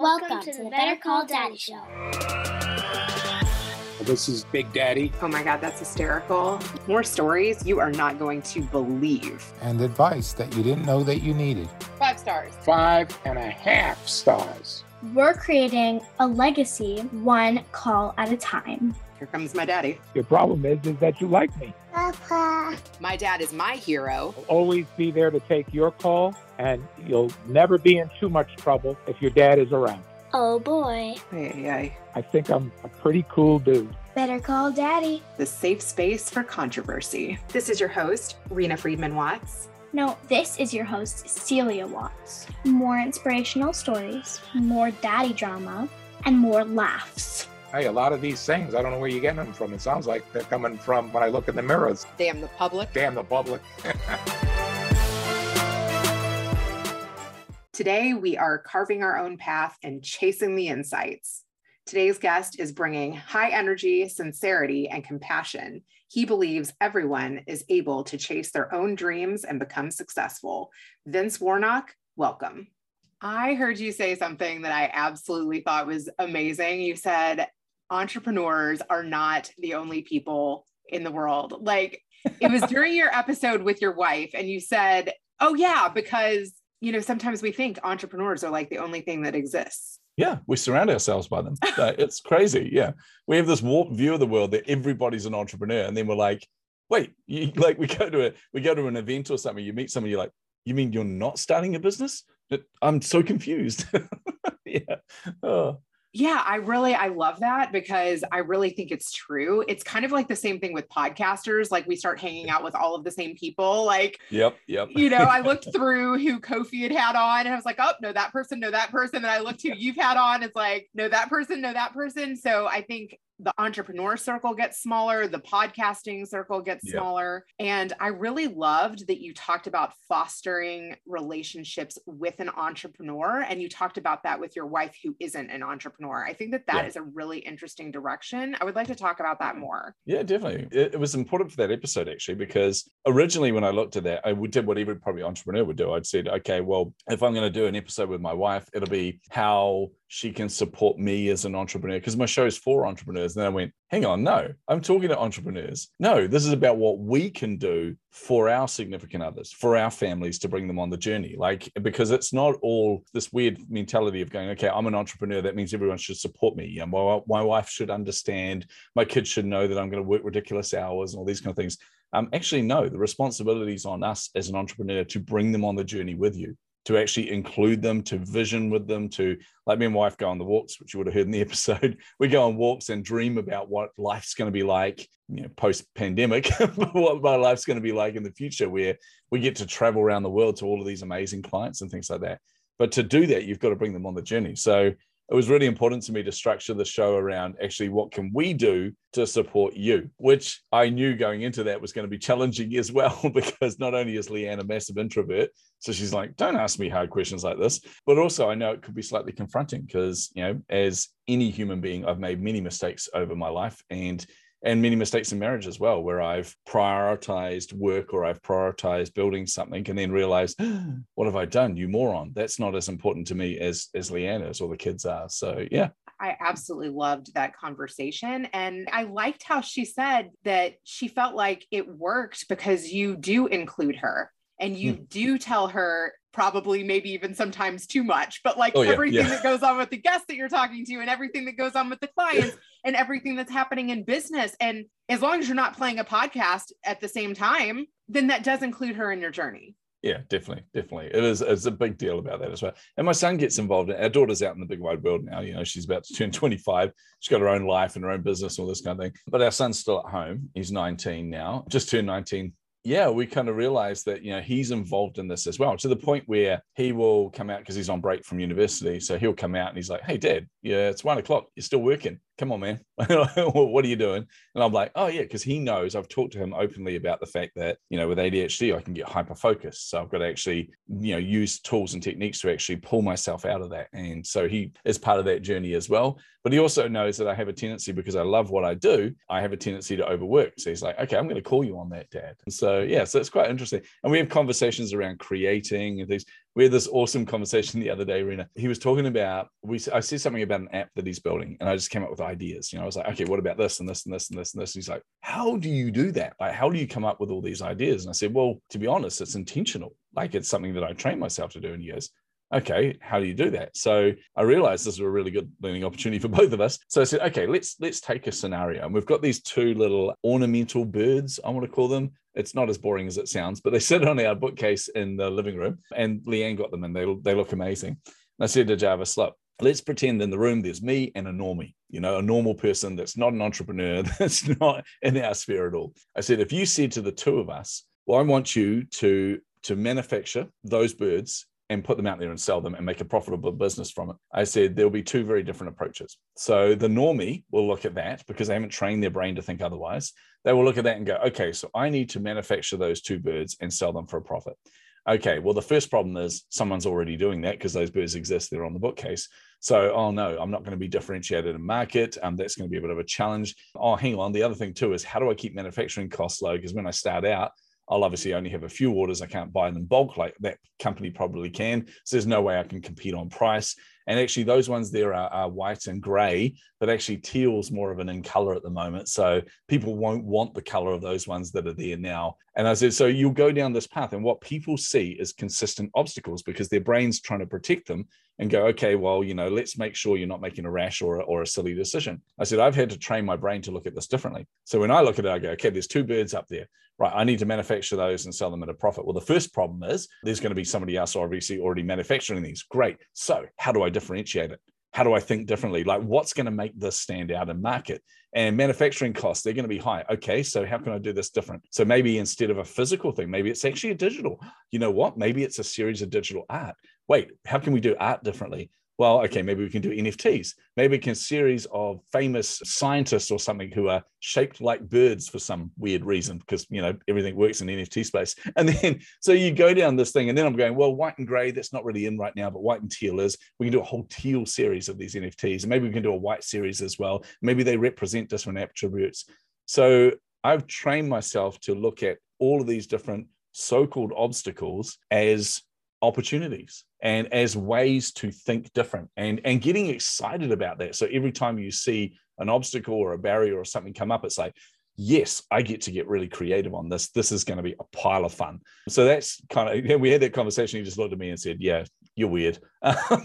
Welcome to the Better Call Daddy Show. This is Big Daddy. Oh my God, that's hysterical. More stories you are not going to believe. And advice that you didn't know that you needed. Five stars. Five and a half stars. We're creating a legacy one call at a time. Here comes my daddy. Your problem is, is that you like me. Papa. My dad is my hero. I'll always be there to take your call, and you'll never be in too much trouble if your dad is around. Oh boy. Ay, ay, ay. I think I'm a pretty cool dude. Better call daddy. The safe space for controversy. This is your host, Rena Friedman Watts. No, this is your host, Celia Watts. More inspirational stories, more daddy drama, and more laughs. Hey, a lot of these things, I don't know where you're getting them from. It sounds like they're coming from when I look in the mirrors. Damn the public. Damn the public. Today, we are carving our own path and chasing the insights. Today's guest is bringing high energy, sincerity, and compassion. He believes everyone is able to chase their own dreams and become successful. Vince Warnock, welcome. I heard you say something that I absolutely thought was amazing. You said entrepreneurs are not the only people in the world. Like it was during your episode with your wife, and you said, Oh, yeah, because you know, sometimes we think entrepreneurs are like the only thing that exists. Yeah, we surround ourselves by them. It's crazy. Yeah, we have this warped view of the world that everybody's an entrepreneur, and then we're like, wait, you, like we go to a we go to an event or something, you meet somebody, you're like, you mean you're not starting a business? I'm so confused. yeah. Oh. Yeah, I really I love that because I really think it's true. It's kind of like the same thing with podcasters. Like we start hanging out with all of the same people. Like, yep, yep. You know, I looked through who Kofi had had on, and I was like, oh, no, that person, no, that person. And I looked who you've had on. It's like, no, that person, no, that person. So I think the entrepreneur circle gets smaller, the podcasting circle gets Yep. smaller. And I really loved that you talked about fostering relationships with an entrepreneur and you talked about that with your wife who isn't an entrepreneur. I think that that Yeah. is a really interesting direction. I would like to talk about that mm. more. Yeah, definitely. It, it was important for that episode actually because originally when I looked at that, I would- did what every probably entrepreneur would do. I'd said, okay, well, if I'm going to do an episode with my wife, it'll be how she can support me as an entrepreneur because my show is for entrepreneurs. And then I went, hang on, no, I'm talking to entrepreneurs. No, this is about what we can do for our significant others, for our families to bring them on the journey. Like, because it's not all this weird mentality of going, okay, I'm an entrepreneur. That means everyone should support me. Yeah, my, my wife should understand. My kids should know that I'm going to work ridiculous hours and all these kind of things. Um, actually, no, the responsibility is on us as an entrepreneur to bring them on the journey with you, to actually include them, to vision with them, to like me and my wife go on the walks, which you would have heard in the episode. We go on walks and dream about what life's going to be like, you know, post pandemic, what my life's going to be like in the future, where we get to travel around the world to all of these amazing clients and things like that. But to do that, you've got to bring them on the journey. So it was really important to me to structure the show around actually what can we do to support you which i knew going into that was going to be challenging as well because not only is leanne a massive introvert so she's like don't ask me hard questions like this but also i know it could be slightly confronting because you know as any human being i've made many mistakes over my life and and many mistakes in marriage as well where i've prioritized work or i've prioritized building something and then realized what have i done you moron that's not as important to me as as leanne is or the kids are so yeah I absolutely loved that conversation. And I liked how she said that she felt like it worked because you do include her and you hmm. do tell her probably maybe even sometimes too much, but like Oh, yeah, everything yeah. that goes on with the guests that you're talking to and everything that goes on with the clients and everything that's happening in business. And as long as you're not playing a podcast at the same time, then that does include her in your journey. Yeah, definitely, definitely. It is it's a big deal about that as well. And my son gets involved. Our daughter's out in the big wide world now. You know, she's about to turn 25. She's got her own life and her own business, and all this kind of thing. But our son's still at home. He's 19 now, just turned 19. Yeah, we kind of realized that, you know, he's involved in this as well to the point where he will come out because he's on break from university. So he'll come out and he's like, Hey, dad, yeah, it's one o'clock. You're still working. Come on, man. what are you doing? And I'm like, oh yeah, because he knows I've talked to him openly about the fact that you know with ADHD I can get hyper focused, so I've got to actually you know use tools and techniques to actually pull myself out of that. And so he is part of that journey as well. But he also knows that I have a tendency because I love what I do, I have a tendency to overwork. So he's like, okay, I'm going to call you on that, Dad. And so yeah, so it's quite interesting. And we have conversations around creating and things. We had this awesome conversation the other day, Rena. He was talking about we. I said something about an app that he's building, and I just came up with ideas. You know, I was like, okay, what about this and this and this and this and this? And he's like, how do you do that? Like, how do you come up with all these ideas? And I said, well, to be honest, it's intentional. Like, it's something that I train myself to do. And he goes, okay how do you do that? So i realized this was a really good learning opportunity for both of us. So i said okay let's let's take a scenario. And we've got these two little ornamental birds i want to call them. It's not as boring as it sounds but they sit on our bookcase in the living room and leanne got them and they, they look amazing. And i said to jarvis look let's pretend in the room there's me and a normie you know a normal person that's not an entrepreneur that's not in our sphere at all. I said if you said to the two of us well i want you to to manufacture those birds and put them out there and sell them and make a profitable business from it. I said there'll be two very different approaches. So the normie will look at that because they haven't trained their brain to think otherwise. They will look at that and go, okay, so I need to manufacture those two birds and sell them for a profit. Okay, well, the first problem is someone's already doing that because those birds exist, they're on the bookcase. So, oh no, I'm not going to be differentiated in market. Um, that's going to be a bit of a challenge. Oh, hang on. The other thing too is how do I keep manufacturing costs low? Because when I start out, I'll obviously only have a few orders. I can't buy them bulk like that company probably can. So there's no way I can compete on price. And actually, those ones there are, are white and grey, but actually teal's more of an in color at the moment. So people won't want the color of those ones that are there now. And I said, so you'll go down this path, and what people see is consistent obstacles because their brain's trying to protect them and go, okay, well, you know, let's make sure you're not making a rash or, or a silly decision. I said, I've had to train my brain to look at this differently. So when I look at it, I go, okay, there's two birds up there. Right, I need to manufacture those and sell them at a profit. Well, the first problem is there's going to be somebody else obviously already manufacturing these. Great. So how do I differentiate it? How do I think differently? Like, what's going to make this stand out in market? And manufacturing costs, they're going to be high. Okay, so how can I do this different? So maybe instead of a physical thing, maybe it's actually a digital. You know what? Maybe it's a series of digital art. Wait, how can we do art differently? Well, okay, maybe we can do NFTs. Maybe we can series of famous scientists or something who are shaped like birds for some weird reason, because you know everything works in NFT space. And then so you go down this thing, and then I'm going, well, white and grey, that's not really in right now, but white and teal is. We can do a whole teal series of these NFTs, and maybe we can do a white series as well. Maybe they represent different attributes. So I've trained myself to look at all of these different so-called obstacles as opportunities and as ways to think different and and getting excited about that. So every time you see an obstacle or a barrier or something come up it's like yes i get to get really creative on this. This is going to be a pile of fun. So that's kind of yeah, we had that conversation. He just looked at me and said yeah you're weird.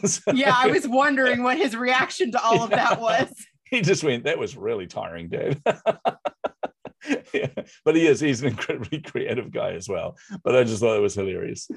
So, yeah i was wondering what his reaction to all yeah. of that was. He just went that was really tiring dad yeah, but he is he's an incredibly creative guy as well. But i just thought it was hilarious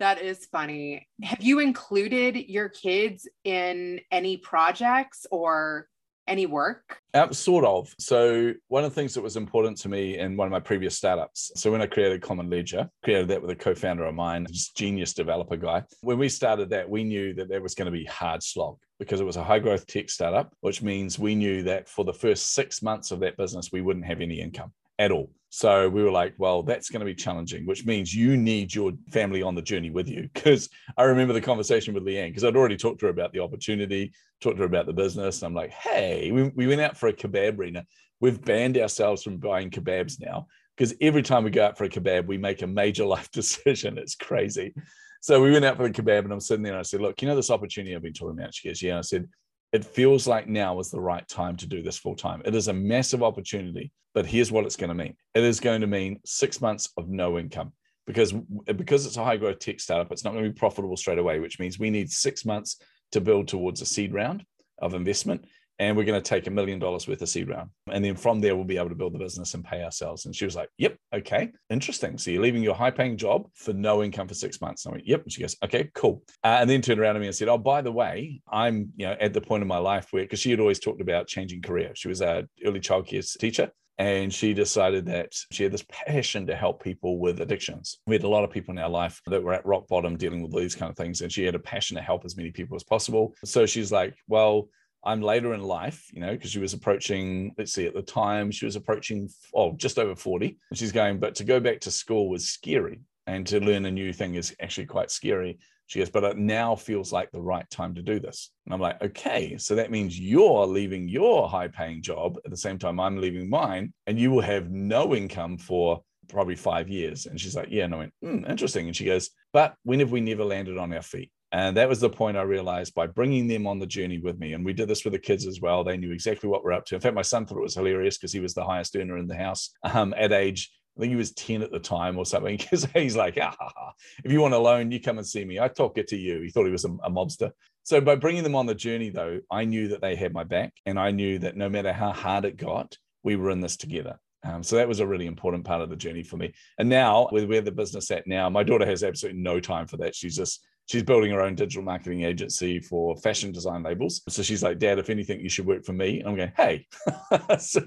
that is funny. Have you included your kids in any projects or any work? Sort of. So one of the things that was important to me in one of my previous startups. So when I created Common Ledger, created that with a co-founder of mine, just genius developer guy. When we started that, we knew that that was going to be hard slog because it was a high growth tech startup, which means we knew that for the first six months of that business, we wouldn't have any income at all. So we were like, well, that's going to be challenging, which means you need your family on the journey with you. Because I remember the conversation with Leanne, because I'd already talked to her about the opportunity, talked to her about the business. I'm like, hey, we, we went out for a kebab, Rena. We've banned ourselves from buying kebabs now because every time we go out for a kebab, we make a major life decision. It's crazy. So we went out for the kebab and I'm sitting there and I said, look, you know this opportunity I've been talking about? She goes, yeah. I said, it feels like now is the right time to do this full time. It is a massive opportunity, but here's what it's going to mean. It is going to mean six months of no income because because it's a high growth tech startup. It's not going to be profitable straight away, which means we need six months to build towards a seed round of investment and we're going to take a million dollars worth of seed round. And then from there, we'll be able to build the business and pay ourselves. And she was like, Yep, okay, interesting. So you're leaving your high paying job for no income for six months. And I went, Yep. And she goes, Okay, cool. Uh, and then turned around to me and said, Oh, by the way, I'm you know at the point in my life where because she had always talked about changing career. She was a early childcare teacher and she decided that she had this passion to help people with addictions. We had a lot of people in our life that were at rock bottom dealing with these kind of things, and she had a passion to help as many people as possible. So she's like, Well, I'm later in life, you know, because she was approaching, let's see, at the time, she was approaching, oh, just over 40. And she's going, but to go back to school was scary. And to learn a new thing is actually quite scary. She goes, but it now feels like the right time to do this. And I'm like, okay, so that means you're leaving your high paying job at the same time I'm leaving mine, and you will have no income for probably five years. And she's like, yeah. And I went, hmm, interesting. And she goes, but when have we never landed on our feet? And that was the point I realized by bringing them on the journey with me. And we did this with the kids as well. They knew exactly what we're up to. In fact, my son thought it was hilarious because he was the highest earner in the house um, at age I think he was 10 at the time or something. Because he's like, ah, if you want a loan, you come and see me. I talk it to you. He thought he was a, a, mobster. So by bringing them on the journey, though, I knew that they had my back. And I knew that no matter how hard it got, we were in this together. Um, so that was a really important part of the journey for me. And now, with where the business at now, my daughter has absolutely no time for that. She's just she's building her own digital marketing agency for fashion design labels. So she's like, Dad, if anything, you should work for me. And I'm going, hey. so,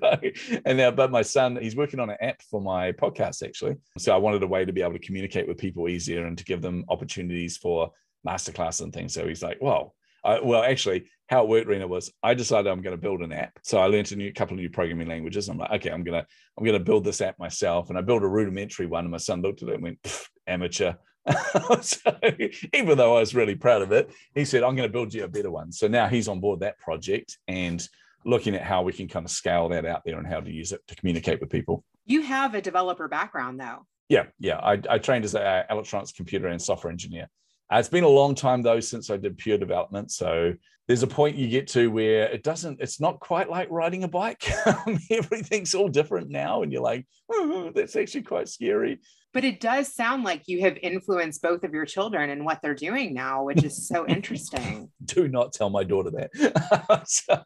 and now, but my son, he's working on an app for my podcast, actually. So I wanted a way to be able to communicate with people easier and to give them opportunities for masterclass and things. So he's like, well, I, well, actually, how it worked, Rena, was I decided I'm going to build an app. So I learned a new couple of new programming languages. I'm like, okay, I'm gonna I'm gonna build this app myself. And I built a rudimentary one. And my son looked at it and went, amateur. so even though I was really proud of it, he said, I'm going to build you a better one. So now he's on board that project and looking at how we can kind of scale that out there and how to use it to communicate with people. You have a developer background though. Yeah, yeah. I, I trained as an electronics computer and software engineer. Uh, it's been a long time though since I did pure development. So there's a point you get to where it doesn't, it's not quite like riding a bike. Everything's all different now. And you're like, oh, that's actually quite scary. But it does sound like you have influenced both of your children and what they're doing now, which is so interesting. Do not tell my daughter that. so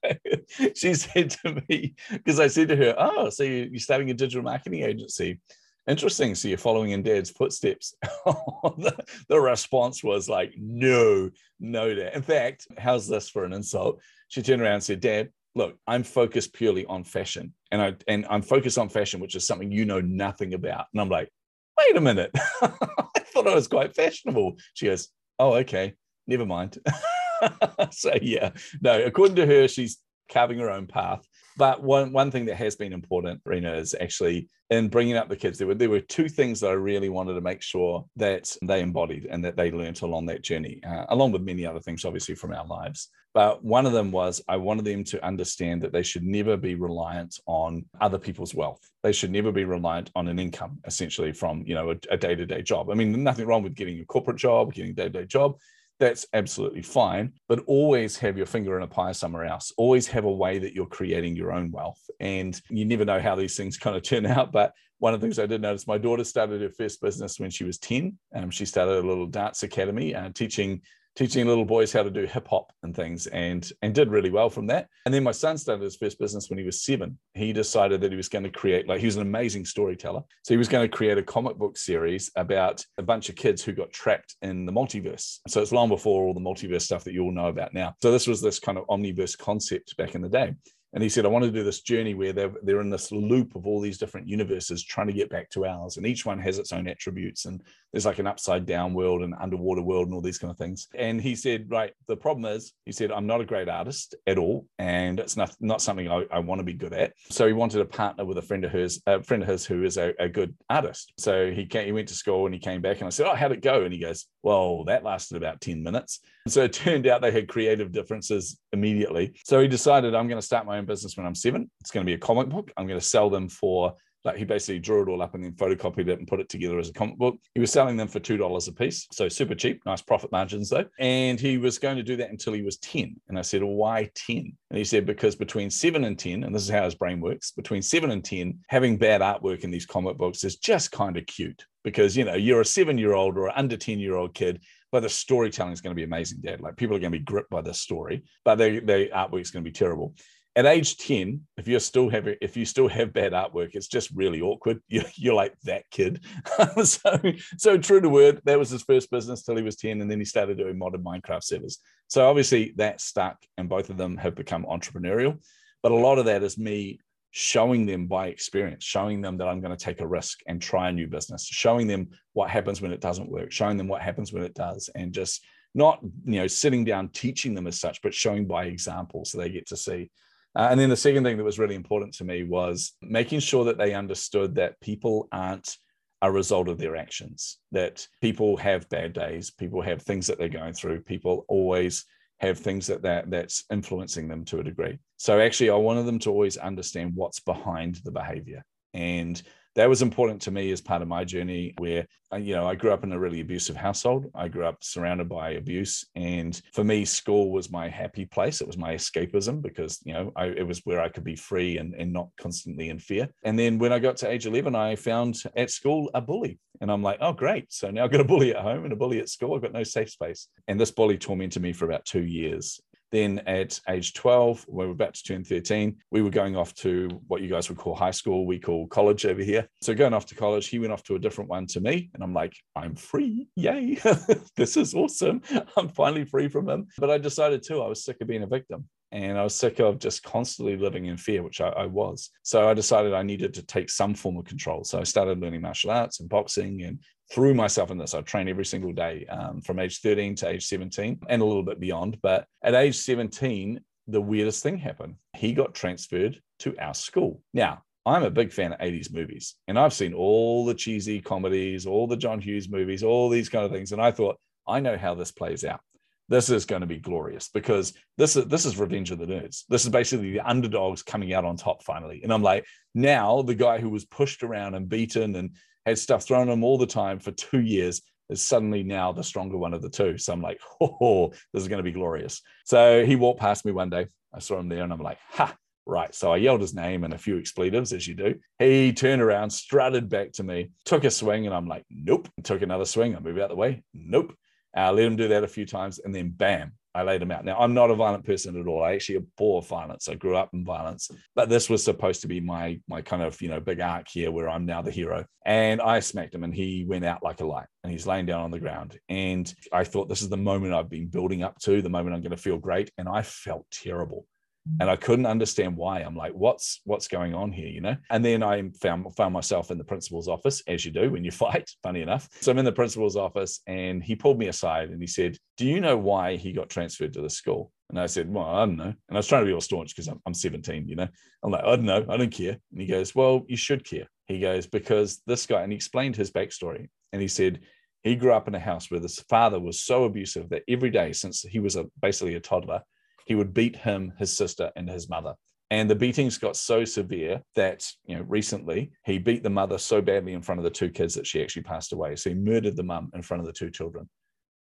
she said to me, because I said to her, Oh, so you're starting a digital marketing agency interesting. So you're following in dad's footsteps. the, the, response was like, no, no, dad. In fact, how's this for an insult? She turned around and said, Dad, look, I'm focused purely on fashion. And I and I'm focused on fashion, which is something you know nothing about. And I'm like, wait a minute. I thought I was quite fashionable. She goes, Oh, okay, never mind. so yeah, no, according to her, she's carving her own path. But one, one thing that has been important, Rena, is actually in bringing up the kids, there were, there were two things that I really wanted to make sure that they embodied and that they learned along that journey, uh, along with many other things, obviously, from our lives. But one of them was I wanted them to understand that they should never be reliant on other people's wealth. They should never be reliant on an income, essentially, from you know a day to day job. I mean, nothing wrong with getting a corporate job, getting a day to day job that's absolutely fine. But always have your finger in a pie somewhere else. Always have a way that you're creating your own wealth. And you never know how these things kind of turn out. But one of the things I did notice, my daughter started her first business when she was 10. Um, she started a little dance academy uh, teaching teaching little boys how to do hip hop and things and and did really well from that. And then my son started his first business when he was seven. He decided that he was going to create like he was an amazing storyteller. So he was going to create a comic book series about a bunch of kids who got trapped in the multiverse. So it's long before all the multiverse stuff that you all know about now. So this was this kind of omniverse concept back in the day. And he said, I want to do this journey where they're, they're in this loop of all these different universes trying to get back to ours. And each one has its own attributes. And there's like an upside down world and underwater world and all these kind of things. And he said, Right, the problem is, he said, I'm not a great artist at all. And it's not, not something I, I want to be good at. So he wanted to partner with a friend of his, a friend of his who is a, a good artist. So he came, he went to school and he came back and I said, Oh, how'd it go? And he goes, Well, that lasted about 10 minutes. So it turned out they had creative differences immediately. So he decided, I'm going to start my own business when I'm seven. It's going to be a comic book. I'm going to sell them for like he basically drew it all up and then photocopied it and put it together as a comic book. He was selling them for two dollars a piece, so super cheap, nice profit margins though. And he was going to do that until he was ten. And I said, "Why 10? And he said, "Because between seven and ten, and this is how his brain works, between seven and ten, having bad artwork in these comic books is just kind of cute because you know you're a seven-year-old or under ten-year-old kid." But the storytelling is going to be amazing, Dad. Like people are going to be gripped by this story, but they, artwork is going to be terrible. At age 10, if you're still having, if you still have bad artwork, it's just really awkward. You're, you're like that kid. so, so true to word, that was his first business till he was 10. And then he started doing modern Minecraft servers. So obviously that stuck and both of them have become entrepreneurial. But a lot of that is me showing them by experience, showing them that I'm going to take a risk and try a new business, showing them what happens when it doesn't work, showing them what happens when it does, and just not you know sitting down teaching them as such, but showing by example so they get to see. Uh, and then the second thing that was really important to me was making sure that they understood that people aren't a result of their actions, that people have bad days, people have things that they're going through, people always have things that, that that's influencing them to a degree. So actually, I wanted them to always understand what's behind the behavior. And that was important to me as part of my journey where uh, you know i grew up in a really abusive household. I grew up surrounded by abuse. And for me school was my happy place. It was my escapism because you know I, it was where i could be free and, and not constantly in fear. And then when i got to age 11 i found at school a bully. And i'm like oh great. So now i've got a bully at home and a bully at school. I've got no safe space. And this bully tormented me for about two years then at age 12, we were about to turn 13, we were going off to what you guys would call high school, we call college over here. So going off to college, he went off to a different one to me. And I'm like, I'm free. Yay. this is awesome. I'm finally free from him. But I decided too, I was sick of being a victim and I was sick of just constantly living in fear, which I, I, was. So I decided I needed to take some form of control. So I started learning martial arts and boxing and threw myself in this. I trained every single day um, from age 13 to age 17 and a little bit beyond. But at age 17, the weirdest thing happened. He got transferred to our school. Now, I'm a big fan of 80s movies, and I've seen all the cheesy comedies, all the John Hughes movies, all these kind of things. And I thought, I know how this plays out. This is going to be glorious because this is this is Revenge of the Nerds. This is basically the underdogs coming out on top finally. And I'm like, now the guy who was pushed around and beaten and had stuff thrown at him all the time for two years is suddenly now the stronger one of the two. So I'm like, oh, this is going to be glorious. So he walked past me one day. I saw him there and I'm like, ha, right. So I yelled his name and a few expletives, as you do. He turned around, strutted back to me, took a swing, and I'm like, nope. Took another swing. I move out the way. Nope. I let him do that a few times and then bam, I laid him out. Now, I'm not a violent person at all. I actually abhor violence. I grew up in violence, but this was supposed to be my my kind of you know big arc here, where I'm now the hero. And I smacked him, and he went out like a light, and he's laying down on the ground. And I thought this is the moment I've been building up to, the moment I'm going to feel great, and I felt terrible and I couldn't understand why. I'm like, what's what's going on here, you know? And then I found found myself in the principal's office, as you do when you fight. Funny enough, so I'm in the principal's office, and he pulled me aside and he said, "Do you know why he got transferred to the school?" And I said, "Well, I don't know." And I was trying to be all staunch because I'm, I'm 17, you know. I'm like, "I don't know, I don't care." And he goes, "Well, you should care." He goes, "Because this guy," and he explained his backstory, and he said. He grew up in a house where his father was so abusive that every day since he was a, basically a toddler, he would beat him, his sister, and his mother. And the beatings got so severe that, you know, recently he beat the mother so badly in front of the two kids that she actually passed away. So he murdered the mum in front of the two children.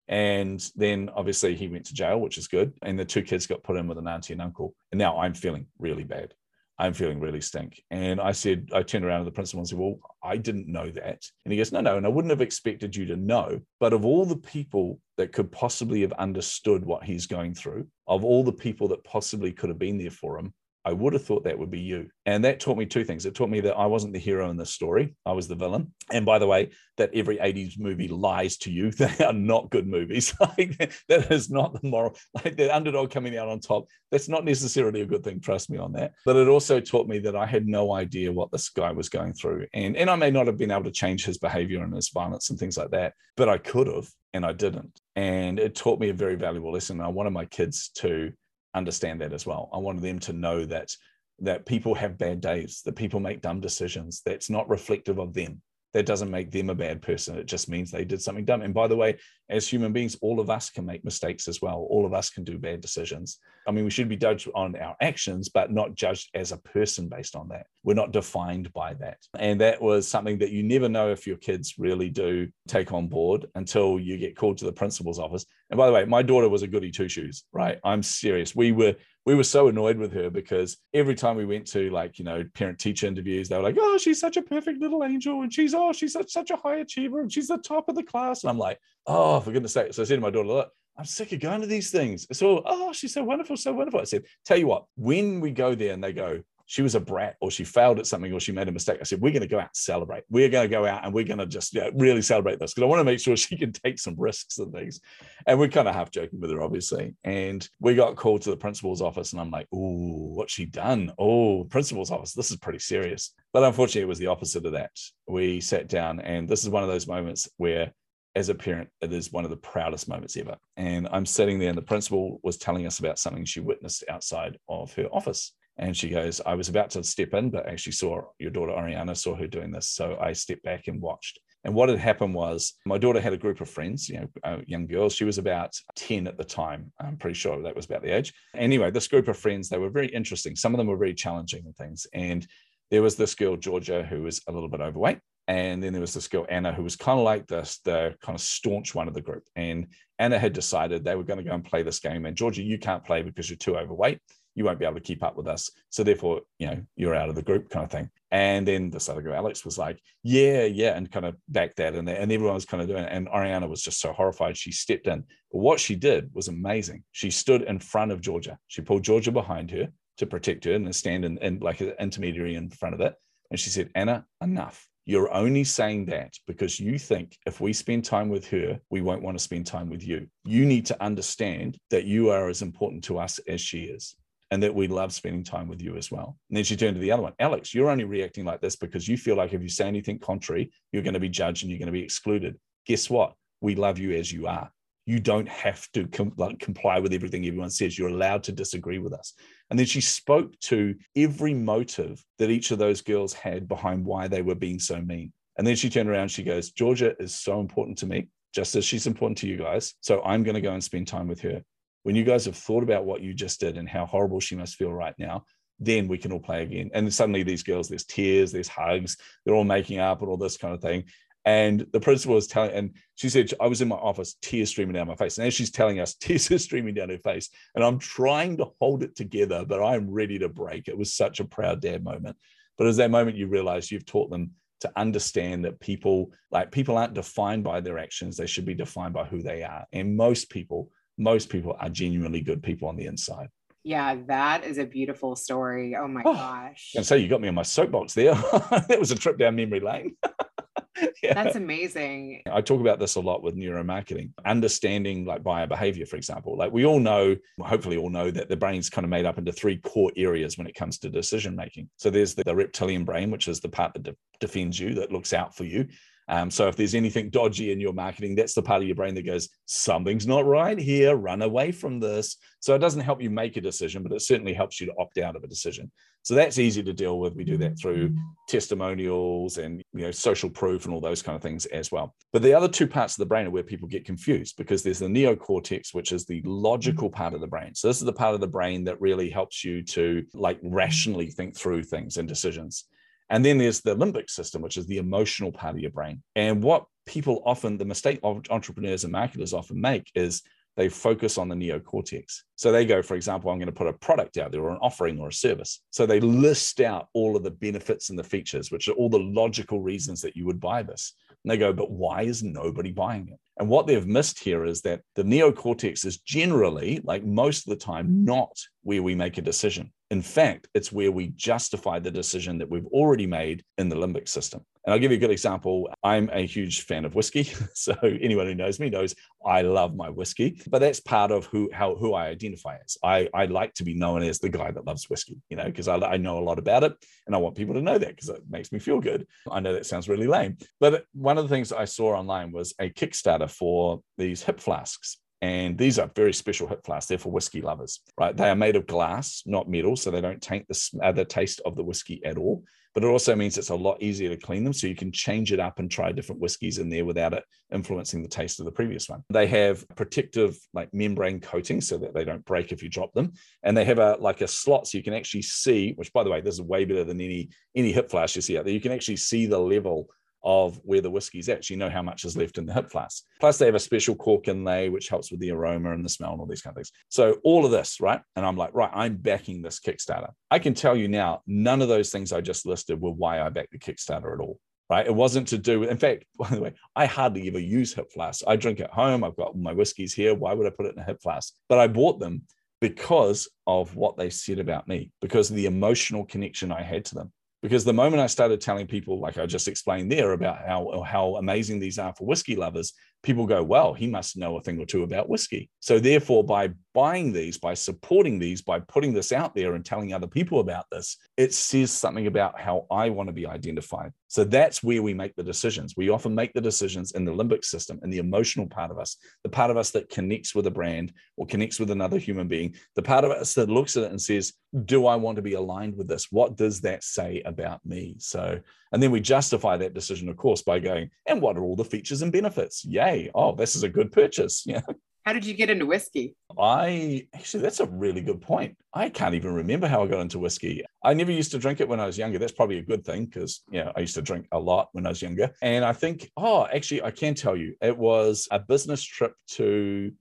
And then obviously he went to jail, which is good. And the two kids got put in with an auntie and uncle. And now I'm feeling really bad. I'm feeling really stink. And I said, I turned around to the principal and said, Well, I didn't know that. And he goes, No, no. And I wouldn't have expected you to know. But of all the people that could possibly have understood what he's going through, of all the people that possibly could have been there for him, I would have thought that would be you. And that taught me two things. It taught me that I wasn't the hero in this story, I was the villain. And by the way, that every 80s movie lies to you. They are not good movies. like, that is not the moral, like the underdog coming out on top. That's not necessarily a good thing. Trust me on that. But it also taught me that I had no idea what this guy was going through. And, and I may not have been able to change his behavior and his violence and things like that, but I could have, and I didn't. And it taught me a very valuable lesson. I wanted my kids to understand that as well. I wanted them to know that that people have bad days, that people make dumb decisions. That's not reflective of them that doesn't make them a bad person. It just means they did something dumb. And by the way, as human beings, all of us can make mistakes as well. All of us can do bad decisions. I mean, we should be judged on our actions, but not judged as a person based on that. We're not defined by that. And that was something that you never know if your kids really do take on board until you get called to the principal's office. And by the way, my daughter was a goody two shoes, right? I'm serious. We were we were so annoyed with her because every time we went to like you know parent teacher interviews they were like oh she's such a perfect little angel and she's oh she's such, such a high achiever and she's the top of the class and i'm like oh for goodness sake so i said to my daughter look i'm sick of going to these things so oh she's so wonderful so wonderful i said tell you what when we go there and they go she was a brat or she failed at something or she made a mistake. I said, we're going to go out and celebrate. We're going to go out and we're going to just you know, really celebrate this because I want to make sure she can take some risks and things. And we're kind of half joking with her, obviously. And we got called to the principal's office and I'm like, oh, what's she done? Oh, principal's office. This is pretty serious. But unfortunately, it was the opposite of that. We sat down and this is one of those moments where as a parent, it is one of the proudest moments ever. And I'm sitting there, and the principal was telling us about something she witnessed outside of her office. And she goes, I was about to step in, but actually saw your daughter Ariana, saw her doing this. So I stepped back and watched. And what had happened was my daughter had a group of friends, you know, uh, young girls. She was about 10 at the time. I'm pretty sure that was about the age. Anyway, this group of friends, they were very interesting. Some of them were very challenging and things. And there was this girl, Georgia, who was a little bit overweight. And then there was this girl, Anna, who was kind of like this, the kind of staunch one of the group. And Anna had decided they were going to go and play this game. And Georgia, you can't play because you're too overweight. You won't be able to keep up with us. So therefore, you know, you're out of the group kind of thing. And then this other girl, Alex, was like, yeah, yeah, and kind of backed that. And, and everyone was kind of doing it. And Ariana was just so horrified. She stepped in. But what she did was amazing. She stood in front of Georgia. She pulled Georgia behind her to protect her and stand in, in like an intermediary in front of it. And she said, Anna, enough. You're only saying that because you think if we spend time with her, we won't want to spend time with you. You need to understand that you are as important to us as she is and that we love spending time with you as well. And then she turned to the other one Alex, you're only reacting like this because you feel like if you say anything contrary, you're going to be judged and you're going to be excluded. Guess what? We love you as you are you don't have to com- like, comply with everything everyone says. You're allowed to disagree with us. And then she spoke to every motive that each of those girls had behind why they were being so mean. And then she turned around, she goes, Georgia is so important to me, just as she's important to you guys. So I'm going to go and spend time with her. When you guys have thought about what you just did and how horrible she must feel right now, then we can all play again. And suddenly these girls, there's tears, there's hugs, they're all making up and all this kind of thing. And the principal was telling, and she said, I was in my office, tears streaming down my face. And as she's telling us, tears are streaming down her face. And I'm trying to hold it together, but I'm ready to break. It was such a proud dad moment. But as that moment, you realize you've taught them to understand that people, like people aren't defined by their actions, they should be defined by who they are. And most people, most people are genuinely good people on the inside. Yeah, that is a beautiful story. Oh my oh, gosh. And so you got me on my soapbox there. that was a trip down memory lane. yeah. That's amazing. I talk about this a lot with neuromarketing, understanding like buyer behavior, for example. Like we all know, hopefully all know that the brain's kind of made up into three core areas when it comes to decision making. So there's the, the reptilian brain, which is the part that de- defends you, that looks out for you. Um, so if there's anything dodgy in your marketing, that's the part of your brain that goes, something's not right here, run away from this. So it doesn't help you make a decision, but it certainly helps you to opt out of a decision. So that's easy to deal with. We do that through testimonials and you know social proof and all those kind of things as well. But the other two parts of the brain are where people get confused because there's the neocortex, which is the logical part of the brain. So this is the part of the brain that really helps you to like rationally think through things and decisions. And then there's the limbic system, which is the emotional part of your brain. And what people often, the mistake entrepreneurs and marketers often make is they focus on the neocortex. So they go, for example, I'm going to put a product out there or an offering or a service. So they list out all of the benefits and the features, which are all the logical reasons that you would buy this. And they go, but why is nobody buying it? And what they've missed here is that the neocortex is generally, like most of the time, mm. not where we make a decision. In fact, it's where we justify the decision that we've already made in the limbic system. And I'll give you a good example. I'm a huge fan of whiskey. So anyone who knows me knows I love my whiskey, but that's part of who how who I identify as. I, I like to be known as the guy that loves whiskey, you know, because I, I know a lot about it and I want people to know that because it makes me feel good. I know that sounds really lame. But one of the things I saw online was a Kickstarter for these hip flasks. And these are very special hip flasks. They're for whiskey lovers, right? They are made of glass, not metal, so they don't taint the, uh, the taste of the whiskey at all. But it also means it's a lot easier to clean them, so you can change it up and try different whiskeys in there without it influencing the taste of the previous one. They have protective like membrane coating so that they don't break if you drop them, and they have a like a slot so you can actually see. Which, by the way, this is way better than any any hip flask you see out there. You can actually see the level of where the whiskey's at. You know how much is left in the hip flask. Plus, they have a special cork inlay, which helps with the aroma and the smell and all these kind of things. So all of this, right? And I'm like, right, I'm backing this Kickstarter. I can tell you now, none of those things I just listed were why I backed the Kickstarter at all. Right. It wasn't to do with, in fact, by the way, I hardly ever use hip flasks. I drink at home. I've got my whiskeys here. Why would I put it in a hip flask? But I bought them because of what they said about me, because of the emotional connection I had to them because the moment I started telling people, like I just explained there, about how how amazing these are for whiskey lovers, people go, well, he must know a thing or two about whiskey. So, therefore, by buying these, by supporting these, by putting this out there and telling other people about this, it says something about how I want to be identified. So, that's where we make the decisions. We often make the decisions in the limbic system, in the emotional part of us, the part of us that connects with a brand or connects with another human being, the part of us that looks at it and says, Do I want to be aligned with this? What does that say about me? So, and then we justify that decision, of course, by going, and what are all the features and benefits? Yay. Oh, this is a good purchase. Yeah. How did you get into whiskey? I actually, that's a really good point. I can't even remember how I got into whiskey. I never used to drink it when I was younger. That's probably a good thing because, you know, I used to drink a lot when I was younger. And I think, oh, actually, I can tell you, it was a business trip to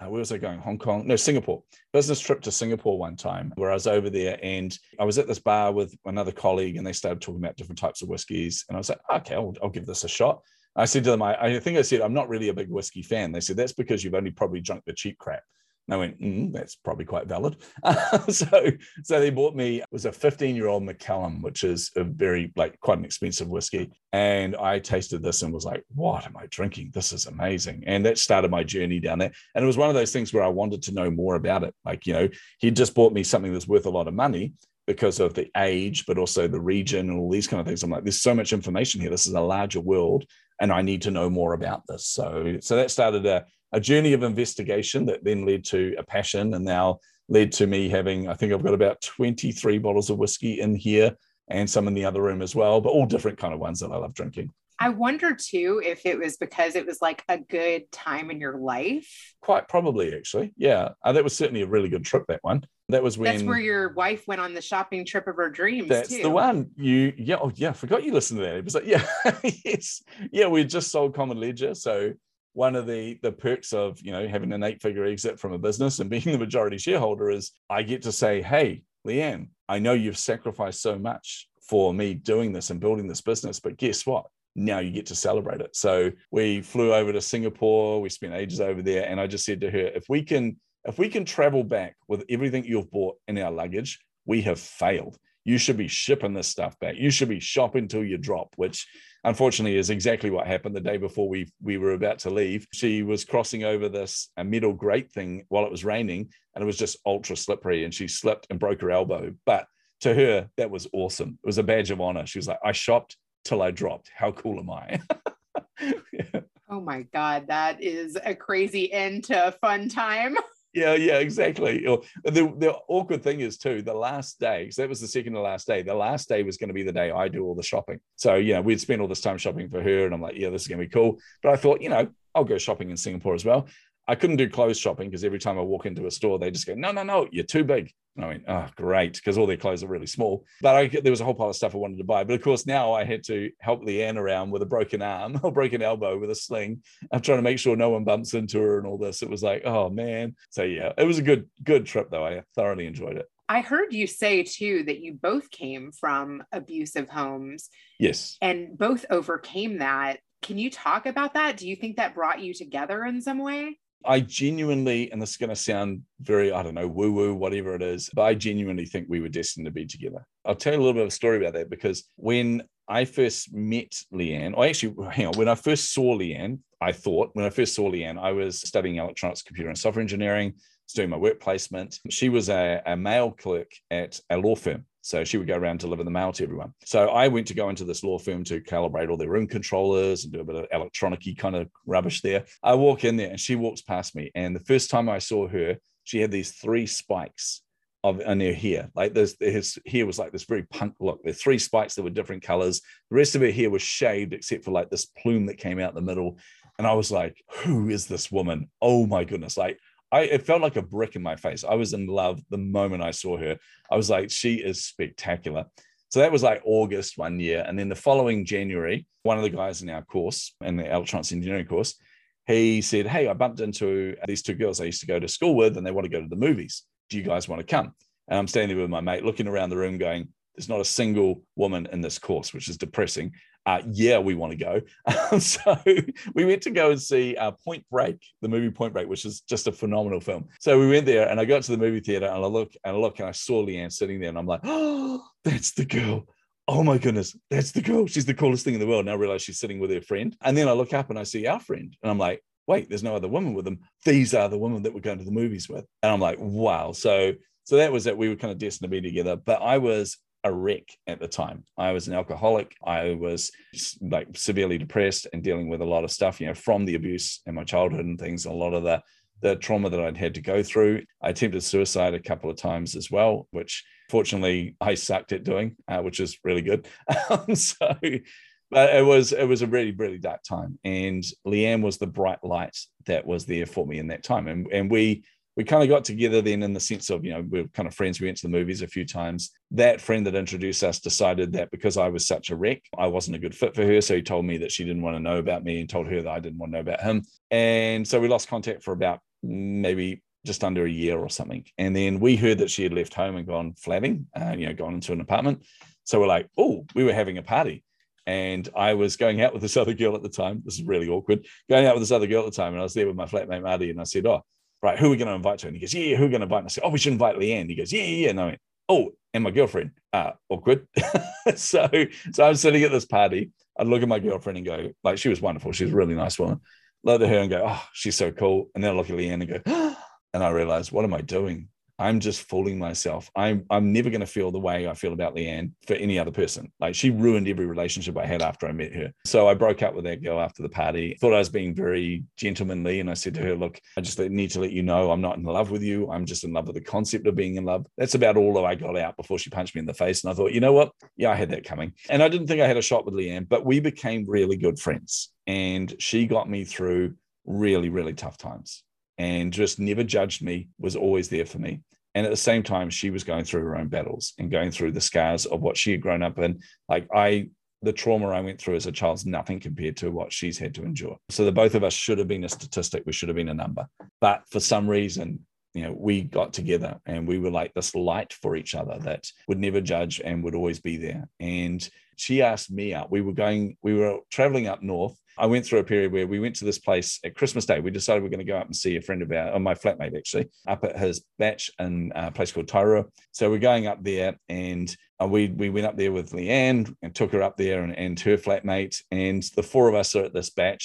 uh, where was I going? Hong Kong? No, Singapore. Business trip to Singapore one time where I was over there and I was at this bar with another colleague and they started talking about different types of whiskeys. And I was like, okay, I'll, I'll give this a shot. I said to them, I, I, think I said, I'm not really a big whiskey fan. They said, that's because you've only probably drunk the cheap crap. And I went, mm, that's probably quite valid. so, so they bought me, it was a 15 year old Macallan, which is a very, like, quite an expensive whiskey. And I tasted this and was like, what am I drinking? This is amazing. And that started my journey down there. And it was one of those things where I wanted to know more about it. Like, you know, he just bought me something that's worth a lot of money because of the age, but also the region and all these kind of things. I'm like, there's so much information here. This is a larger world and I need to know more about this. So, so that started a, a journey of investigation that then led to a passion and now led to me having, I think I've got about 23 bottles of whiskey in here and some in the other room as well, but all different kind of ones that I love drinking. I wonder too if it was because it was like a good time in your life. Quite probably, actually. Yeah. Uh, that was certainly a really good trip, that one. That was when that's where your wife went on the shopping trip of her dreams. That's too. the one. You yeah, oh yeah, I forgot you listened to that. It was like, yeah, yes. Yeah, we just sold Common Ledger. So one of the the perks of you know having an eight figure exit from a business and being the majority shareholder is I get to say, hey, Leanne, I know you've sacrificed so much for me doing this and building this business, but guess what? now you get to celebrate it. So we flew over to Singapore. We spent ages over there, and I just said to her, if we can, if we can travel back with everything you've bought in our luggage, we have failed. You should be shipping this stuff back. You should be shopping till you drop, which unfortunately is exactly what happened the day before we we were about to leave. She was crossing over this a metal grate thing while it was raining, and it was just ultra slippery, and she slipped and broke her elbow. But to her, that was awesome. It was a badge of honor. She was like, I shopped till I dropped. How cool am I? yeah. Oh my God, that is a crazy end to a fun time. Yeah, yeah, exactly. Oh, the, the awkward thing is too, the last day, so that was the second to last day. The last day was going to be the day I do all the shopping. So, you know, we'd spend all this time shopping for her, and I'm like, yeah, this is going to be cool. But I thought, you know, I'll go shopping in Singapore as well. I couldn't do clothes shopping because every time I walk into a store, they just go, no, no, no, you're too big. And I went, oh, great, because all their clothes are really small. But I, there was a whole pile of stuff I wanted to buy. But of course, now I had to help Leanne around with a broken arm or broken elbow with a sling. I'm trying to make sure no one bumps into her and all this. It was like, oh man. So yeah, it was a good, good trip though. I thoroughly enjoyed it. I heard you say too that you both came from abusive homes. Yes. And both overcame that. Can you talk about that? Do you think that brought you together in some way? I genuinely, and this is going to sound very, I don't know, woo woo, whatever it is, but I genuinely think we were destined to be together. I'll tell you a little bit of a story about that because when I first met Leanne, or actually, hang on, when I first saw Leanne, I thought, when I first saw Leanne, I was studying electronics, computer, and software engineering, doing my work placement. She was a, a mail clerk at a law firm. So she would go around deliver the mail to everyone. So I went to go into this law firm to calibrate all their room controllers and do a bit of electronic kind of rubbish there. I walk in there and she walks past me. And the first time I saw her, she had these three spikes of in her hair. Like this, his hair was like this very punk look. There three spikes that were different colors. The rest of her hair was shaved except for like this plume that came out the middle. And I was like, who is this woman? Oh my goodness. Like I it felt like a brick in my face. I was in love the moment I saw her. I was like, she is spectacular. So that was like August one year. And then the following January, one of the guys in our course, in the electronics engineering course, he said, Hey, I bumped into these two girls I used to go to school with, and they want to go to the movies. Do you guys want to come? And I'm standing there with my mate, looking around the room, going, There's not a single woman in this course, which is depressing uh, yeah, we want to go. so we went to go and see uh, Point Break, the movie Point Break, which is just a phenomenal film. So we went there and I got to the movie theater and I look and I look and I saw Leanne sitting there and I'm like, oh, that's the girl. Oh my goodness, that's the girl. She's the coolest thing in the world. Now I realize she's sitting with her friend. And then I look up and I see our friend and I'm like, wait, there's no other woman with them. These are the women that we're going to the movies with. And I'm like, wow. So so that was that we were kind of destined to be together. But I was a wreck at the time. I was an alcoholic. I was like severely depressed and dealing with a lot of stuff, you know, from the abuse in my childhood and things, a lot of the the trauma that I'd had to go through. I attempted suicide a couple of times as well, which fortunately I sucked at doing, uh, which is really good. so, but it was it was a really really dark time and leanne was the bright light that was there for me in that time and and we we kind of got together then in the sense of you know we are kind of friends we went to the movies a few times. That friend that introduced us decided that because i was such a wreck i wasn't a good fit for her so he told me that she didn't want to know about me and told her that i didn't want to know about him. And so we lost contact for about maybe just under a year or something. And then we heard that she had left home and gone flatting uh, you know gone into an apartment. So we're like oh we were having a party. And I was going out with this other girl at the time. This is really awkward. Going out with this other girl at the time, and I was there with my flatmate Marty, and I said, "Oh, right, who are we going to invite to?" And he goes, "Yeah, who are we going to invite?" And I said, "Oh, we should invite Leanne." He goes, "Yeah, yeah, yeah." And I went, "Oh, and my girlfriend." Uh, awkward. so, so I'm sitting at this party. I'd look at my girlfriend and go, like, she was wonderful. She's a really nice woman. Look at her and go, "Oh, she's so cool." And then I look at Leanne and go, and I realize, what am I doing? I'm just fooling myself. I'm I'm never going to feel the way I feel about Leanne for any other person. Like she ruined every relationship I had after I met her. So I broke up with that girl after the party. Thought I was being very gentlemanly, and I said to her, "Look, I just need to let you know I'm not in love with you. I'm just in love with the concept of being in love." That's about all that I got out before she punched me in the face. And I thought, you know what? Yeah, I had that coming. And I didn't think I had a shot with Leanne, but we became really good friends, and she got me through really really tough times and just never judged me, was always there for me. And at the same time, she was going through her own battles and going through the scars of what she had grown up in. Like I, the trauma I went through as a child is nothing compared to what she's had to endure. So the both of us should have been a statistic. We should have been a number. But for some reason, you know, we got together and we were like this light for each other that would never judge and would always be there. And she asked me out. We were going, we were traveling up north I went through a period where we went to this place at Christmas Day. We decided we are going to go up and see a friend of our, or my flatmate actually, up at his bach in a place called Tairua. So we're going up there and uh, we we went up there with Leanne and took her up there and, and her flatmate. And the four of us are at this bach.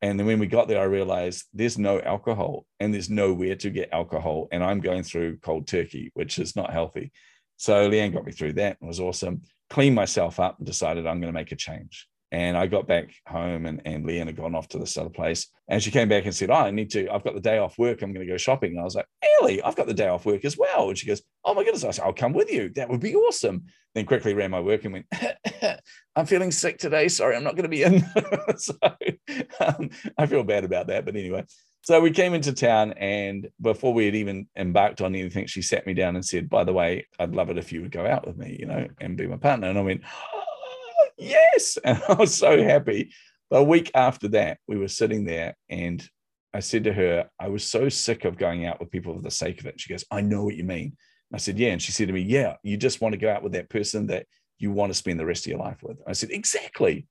And then when we got there, I realized there's no alcohol and there's nowhere to get alcohol. And I'm going through cold turkey, which is not healthy. So Leanne got me through that. It was awesome. Cleaned myself up and decided I'm going to make a change. And I got back home and, and Leanne had gone off to this other place. And she came back and said, Oh, I need to, I've got the day off work. I'm going to go shopping. And I was like, Ellie, I've got the day off work as well. And she goes, Oh my goodness. I said, I'll come with you. That would be awesome. Then quickly ran my work and went, I'm feeling sick today. Sorry, I'm not going to be in. so um, I feel bad about that. But anyway, so we came into town, and before we had even embarked on anything, she sat me down and said, By the way, I'd love it if you would go out with me, you know, and be my partner. And I went, oh, yes. And I was so happy. But a week after that, we were sitting there and I said to her, I was so sick of going out with people for the sake of it. She goes, I know what you mean. I said, Yeah. And she said to me, Yeah, you just want to go out with that person that you want to spend the rest of your life with. I said, Exactly.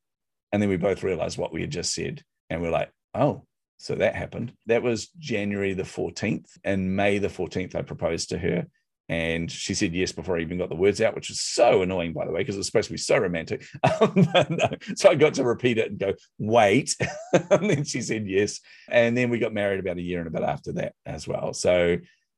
And then we both realized what we had just said. And we're like, Oh, so that happened. That was January the 14th. And May the 14th, I proposed to her. And she said yes before I even got the words out, which was so annoying, by the way, because it was supposed to be so romantic. Um, no. So I got to repeat it and go, wait. and then she said yes. And then we got married about a year and a bit after that as well. So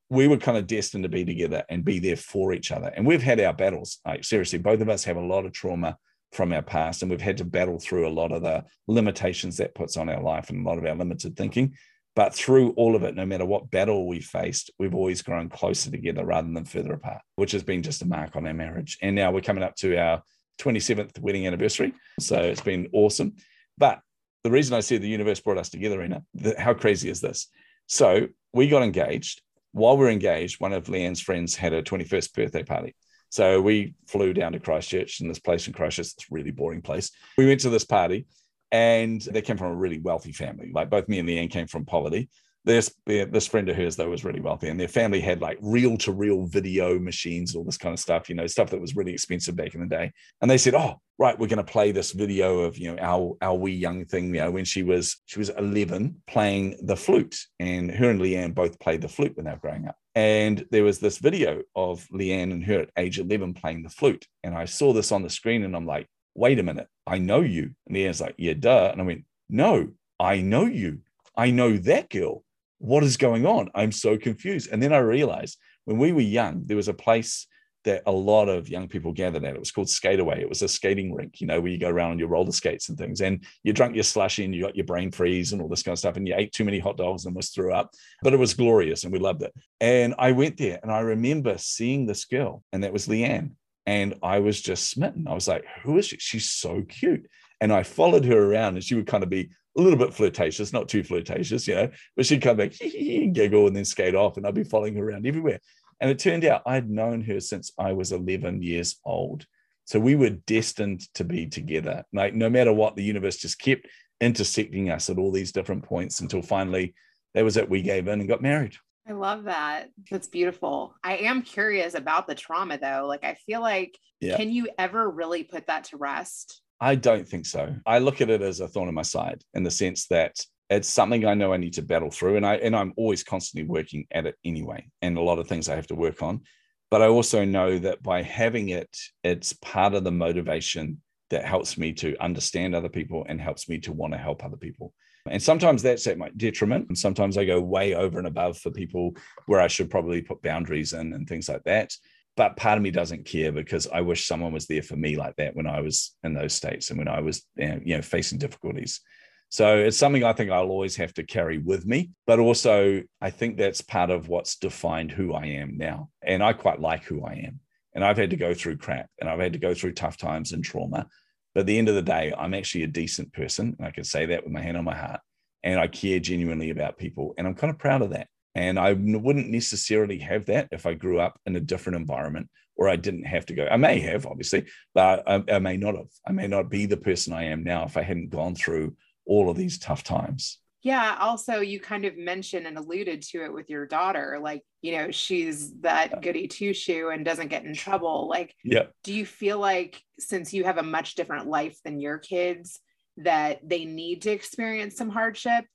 we were kind of destined to be together and be there for each other. And we've had our battles. Like, seriously, both of us have a lot of trauma from our past, and we've had to battle through a lot of the limitations that puts on our life and a lot of our limited thinking. But through all of it, no matter what battle we faced, we've always grown closer together rather than further apart, which has been just a mark on our marriage. And now we're coming up to our 27th wedding anniversary. So it's been awesome. But the reason I said the universe brought us together, Rena, how crazy is this? So we got engaged. While we are engaged, one of Leanne's friends had a 21st birthday party. So we flew down to Christchurch and this place in Christchurch, this really boring place. We went to this party and they came from a really wealthy family. Like both me and Leanne came from poverty. This this friend of hers though was really wealthy, and their family had like reel to reel video machines, all this kind of stuff. You know, stuff that was really expensive back in the day. And they said, "Oh, right, we're going to play this video of you know our our wee young thing. You know, when she was she was eleven, playing the flute, and her and Leanne both played the flute when they were growing up. And there was this video of Leanne and her at age eleven playing the flute, and I saw this on the screen, and I'm like, wait a minute, I know you. And Leanne's like, yeah, duh. And I went, no, I know you. I know that girl. What is going on? I'm so confused. And then I realized when we were young, there was a place that a lot of young people gathered at. It was called Skateaway. It was a skating rink, you know, where you go around on your roller skates and things. And you drank your slushy and you got your brain freeze and all this kind of stuff. And you ate too many hot dogs and was threw up. But it was glorious and we loved it. And I went there and I remember seeing this girl, and that was Leanne and I was just smitten. I was like, who is she? She's so cute. And I followed her around and she would kind of be a little bit flirtatious, not too flirtatious, you know, but she'd come back, giggle, and then skate off. And I'd be following her around everywhere. And it turned out I'd known her since I was 11 years old. So we were destined to be together. Like, no matter what, the universe just kept intersecting us at all these different points until finally that was it. We gave in and got married. I love that. That's beautiful. I am curious about the trauma though. Like, I feel like, yeah. can you ever really put that to rest? I don't think so. I look at it as a thorn in my side in the sense that it's something I know I need to battle through, and I and I'm always constantly working at it anyway, and a lot of things I have to work on. But I also know that by having it, it's part of the motivation that helps me to understand other people and helps me to want to help other people. And sometimes that's at my detriment. And sometimes I go way over and above for people where I should probably put boundaries in and things like that. But part of me doesn't care because I wish someone was there for me like that when I was in those states and when I was, you know, facing difficulties. So it's something I think I'll always have to carry with me. But also, I think that's part of what's defined who I am now. And I quite like who I am. And I've had to go through crap and I've had to go through tough times and trauma. But at the end of the day, I'm actually a decent person. And I can say that with my hand on my heart. And I care genuinely about people. And I'm kind of proud of that. And I wouldn't necessarily have that if I grew up in a different environment or I didn't have to go. I may have, obviously, but I, I may not have. I may not be the person I am now if I hadn't gone through all of these tough times. Yeah. Also, you kind of mentioned and alluded to it with your daughter. Like, you know, she's that goody two shoe and doesn't get in trouble. Like, yeah. Do you feel like since you have a much different life than your kids, that they need to experience some hardship?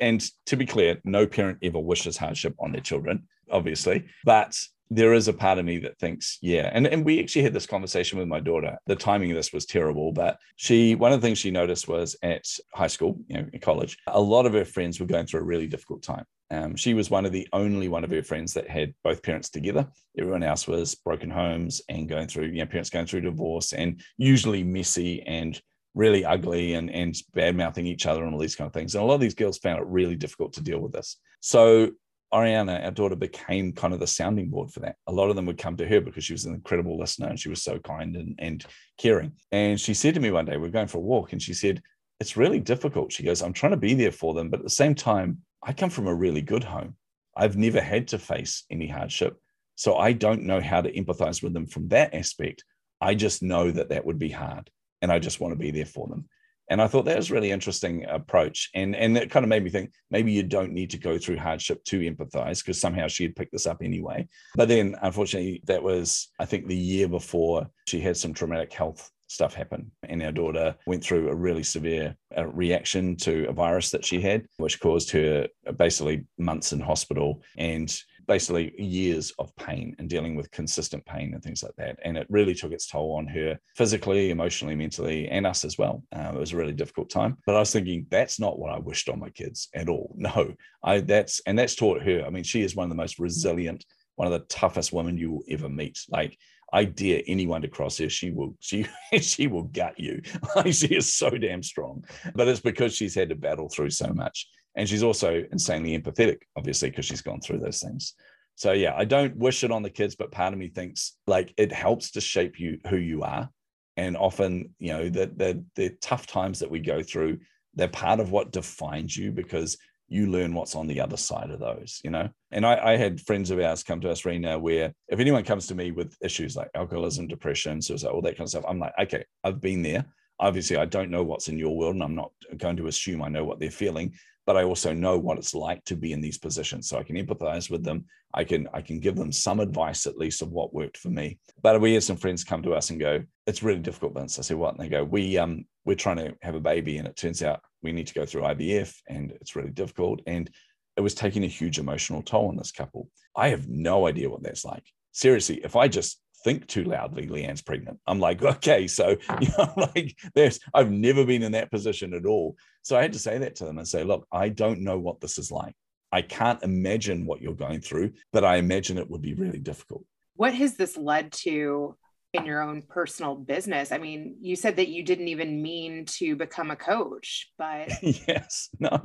And to be clear, no parent ever wishes hardship on their children, obviously. But there is a part of me that thinks, yeah. And, and we actually had this conversation with my daughter. The timing of this was terrible, but she, one of the things she noticed was at high school, you know, in college, a lot of her friends were going through a really difficult time. Um, she was one of the only one of her friends that had both parents together. Everyone else was broken homes and going through, you know, parents going through divorce and usually messy and really ugly and, and bad mouthing each other and all these kind of things. And a lot of these girls found it really difficult to deal with this. So Ariana, our daughter, became kind of the sounding board for that. A lot of them would come to her because she was an incredible listener and she was so kind and, and caring. And she said to me one day, we are going for a walk, and she said, It's really difficult. She goes, I'm trying to be there for them. But at the same time, I come from a really good home. I've never had to face any hardship. So I don't know how to empathize with them from that aspect. I just know that that would be hard. And I just want to be there for them. And I thought that was really interesting approach. And, and it kind of made me think maybe you don't need to go through hardship to empathize because somehow she had picked this up anyway. But then unfortunately, that was, I think, the year before she had some traumatic health stuff happen. And our daughter went through a really severe uh, reaction to a virus that she had, which caused her basically months in hospital. And basically years of pain and dealing with consistent pain and things like that. And it really took its toll on her physically, emotionally, mentally, and us as well. Uh, it was a really difficult time. But I was thinking, that's not what I wished on my kids at all. No, I that's and that's taught her. I mean, she is one of the most resilient, one of the toughest women you will ever meet. Like I dare anyone to cross her. She will, she, she will gut you. she is so damn strong. But it's because she's had to battle through so much. And she's also insanely empathetic, obviously, because she's gone through those things. So yeah, I don't wish it on the kids, but part of me thinks like it helps to shape you who you are. And often, you know, the the, the tough times that we go through, they're part of what defines you because you learn what's on the other side of those, you know. And I, I, had friends of ours come to us, Rena, where if anyone comes to me with issues like alcoholism, depression, suicide, all that kind of stuff, I'm like, okay, I've been there. Obviously, I don't know what's in your world, and I'm not going to assume I know what they're feeling but I also know what it's like to be in these positions. So I can empathize with them. I can I can give them some advice at least of what worked for me. But we had some friends come to us and go, "It's really difficult, Vince." I say, "What?" And they go, "We um we're trying to have a baby, and it turns out we need to go through IVF, and it's really difficult." And it was taking a huge emotional toll on this couple. I have no idea what that's like. Seriously, if I just think too loudly leanne's pregnant. I'm like okay so ah. you know like there's i've never been in that position at all. So i had to say that to them and say look i don't know what this is like. I can't imagine what you're going through but i imagine it would be really difficult. What has this led to in your own personal business? I mean you said that you didn't even mean to become a coach but yes no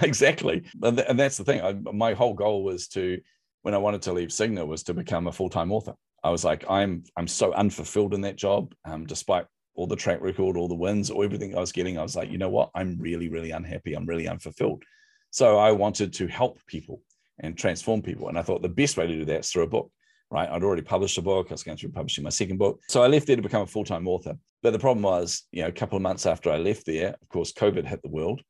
exactly. And that's the thing. I, my whole goal was to when i wanted to leave Cigna, was to become a full-time author I was like, I'm I'm so unfulfilled in that job, um, despite all the track record, all the wins, or everything I was getting, I was like, you know what? I'm really, really unhappy. I'm really unfulfilled. So I wanted to help people and transform people. And I thought the best way to do that is through a book, right? I'd already published a book. I was going through publishing my second book. So I left there to become a full time author. But the problem was, you know, a couple of months after I left there, of course, COVID hit the world.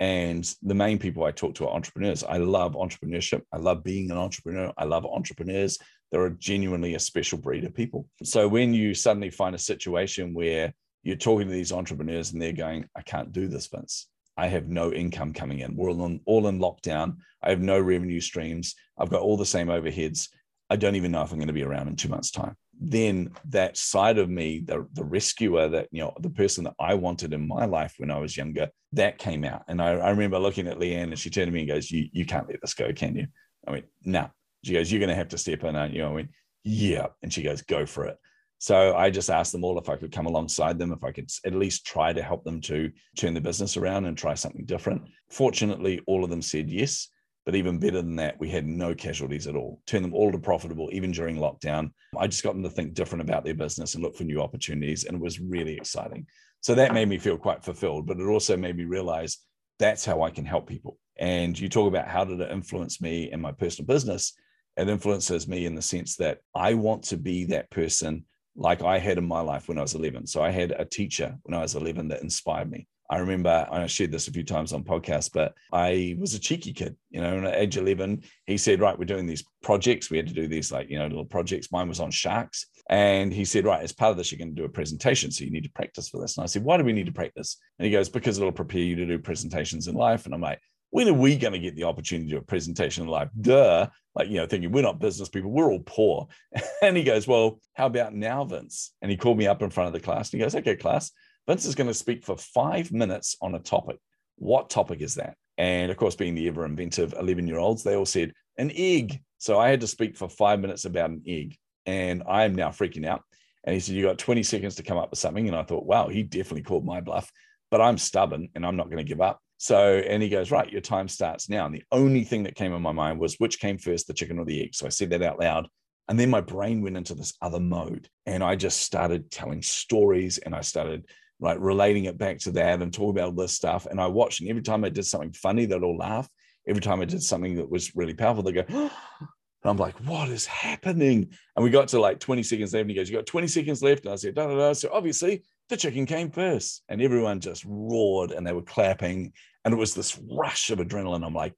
And the main people I talk to are entrepreneurs. I love entrepreneurship. I love being an entrepreneur. I love entrepreneurs. They're genuinely a special breed of people. So when you suddenly find a situation where you're talking to these entrepreneurs and they're going, I can't do this, Vince. I have no income coming in. We're all in, all in lockdown. I have no revenue streams. I've got all the same overheads. I don't even know if I'm going to be around in two months' time. Then that side of me, the, the rescuer, that you know, the person that I wanted in my life when I was younger, that came out. And I, I remember looking at Leanne and she turned to me and goes, You you can't let this go, can you? I went, no. Nah. She goes, You're gonna have to step in, aren't you? I went, Yeah. And she goes, Go for it. So I just asked them all if I could come alongside them, if I could at least try to help them to turn the business around and try something different. Fortunately, all of them said yes. But even better than that, we had no casualties at all. Turned them all to profitable, even during lockdown. I just got them to think different about their business and look for new opportunities. And it was really exciting. So that made me feel quite fulfilled, but it also made me realize that's how I can help people. And you talk about how did it influence me in my personal business? It influences me in the sense that I want to be that person like I had in my life when I was 11. So I had a teacher when I was 11 that inspired me. I remember I shared this a few times on podcasts, but I was a cheeky kid, you know, and at age 11, he said, right, we're doing these projects. We had to do these like, you know, little projects. Mine was on sharks. And he said, right, as part of this, you're going to do a presentation. So you need to practice for this. And I said, why do we need to practice? And he goes, because it'll prepare you to do presentations in life. And I'm like, when are we going to get the opportunity to a presentation in life? Duh. Like, you know, thinking we're not business people, we're all poor. And he goes, Well, how about now, Vince? And he called me up in front of the class and he goes, Okay, class, Vince is going to speak for five minutes on a topic. What topic is that? And of course, being the ever inventive 11 year olds, they all said, An egg. So I had to speak for five minutes about an egg. And I am now freaking out. And he said, You got 20 seconds to come up with something. And I thought, Wow, he definitely called my bluff, but I'm stubborn and I'm not going to give up. So, and he goes, Right, your time starts now. And the only thing that came in my mind was which came first, the chicken or the egg? So I said that out loud. And then my brain went into this other mode. And I just started telling stories and I started like relating it back to that and talking about all this stuff. And I watched, and every time I did something funny, they'd all laugh. Every time I did something that was really powerful, they go, and I'm like, what is happening? And we got to like 20 seconds left. And he goes, You got 20 seconds left. And I said, da, da, da. So obviously the chicken came first. And everyone just roared and they were clapping. And it was this rush of adrenaline. I'm like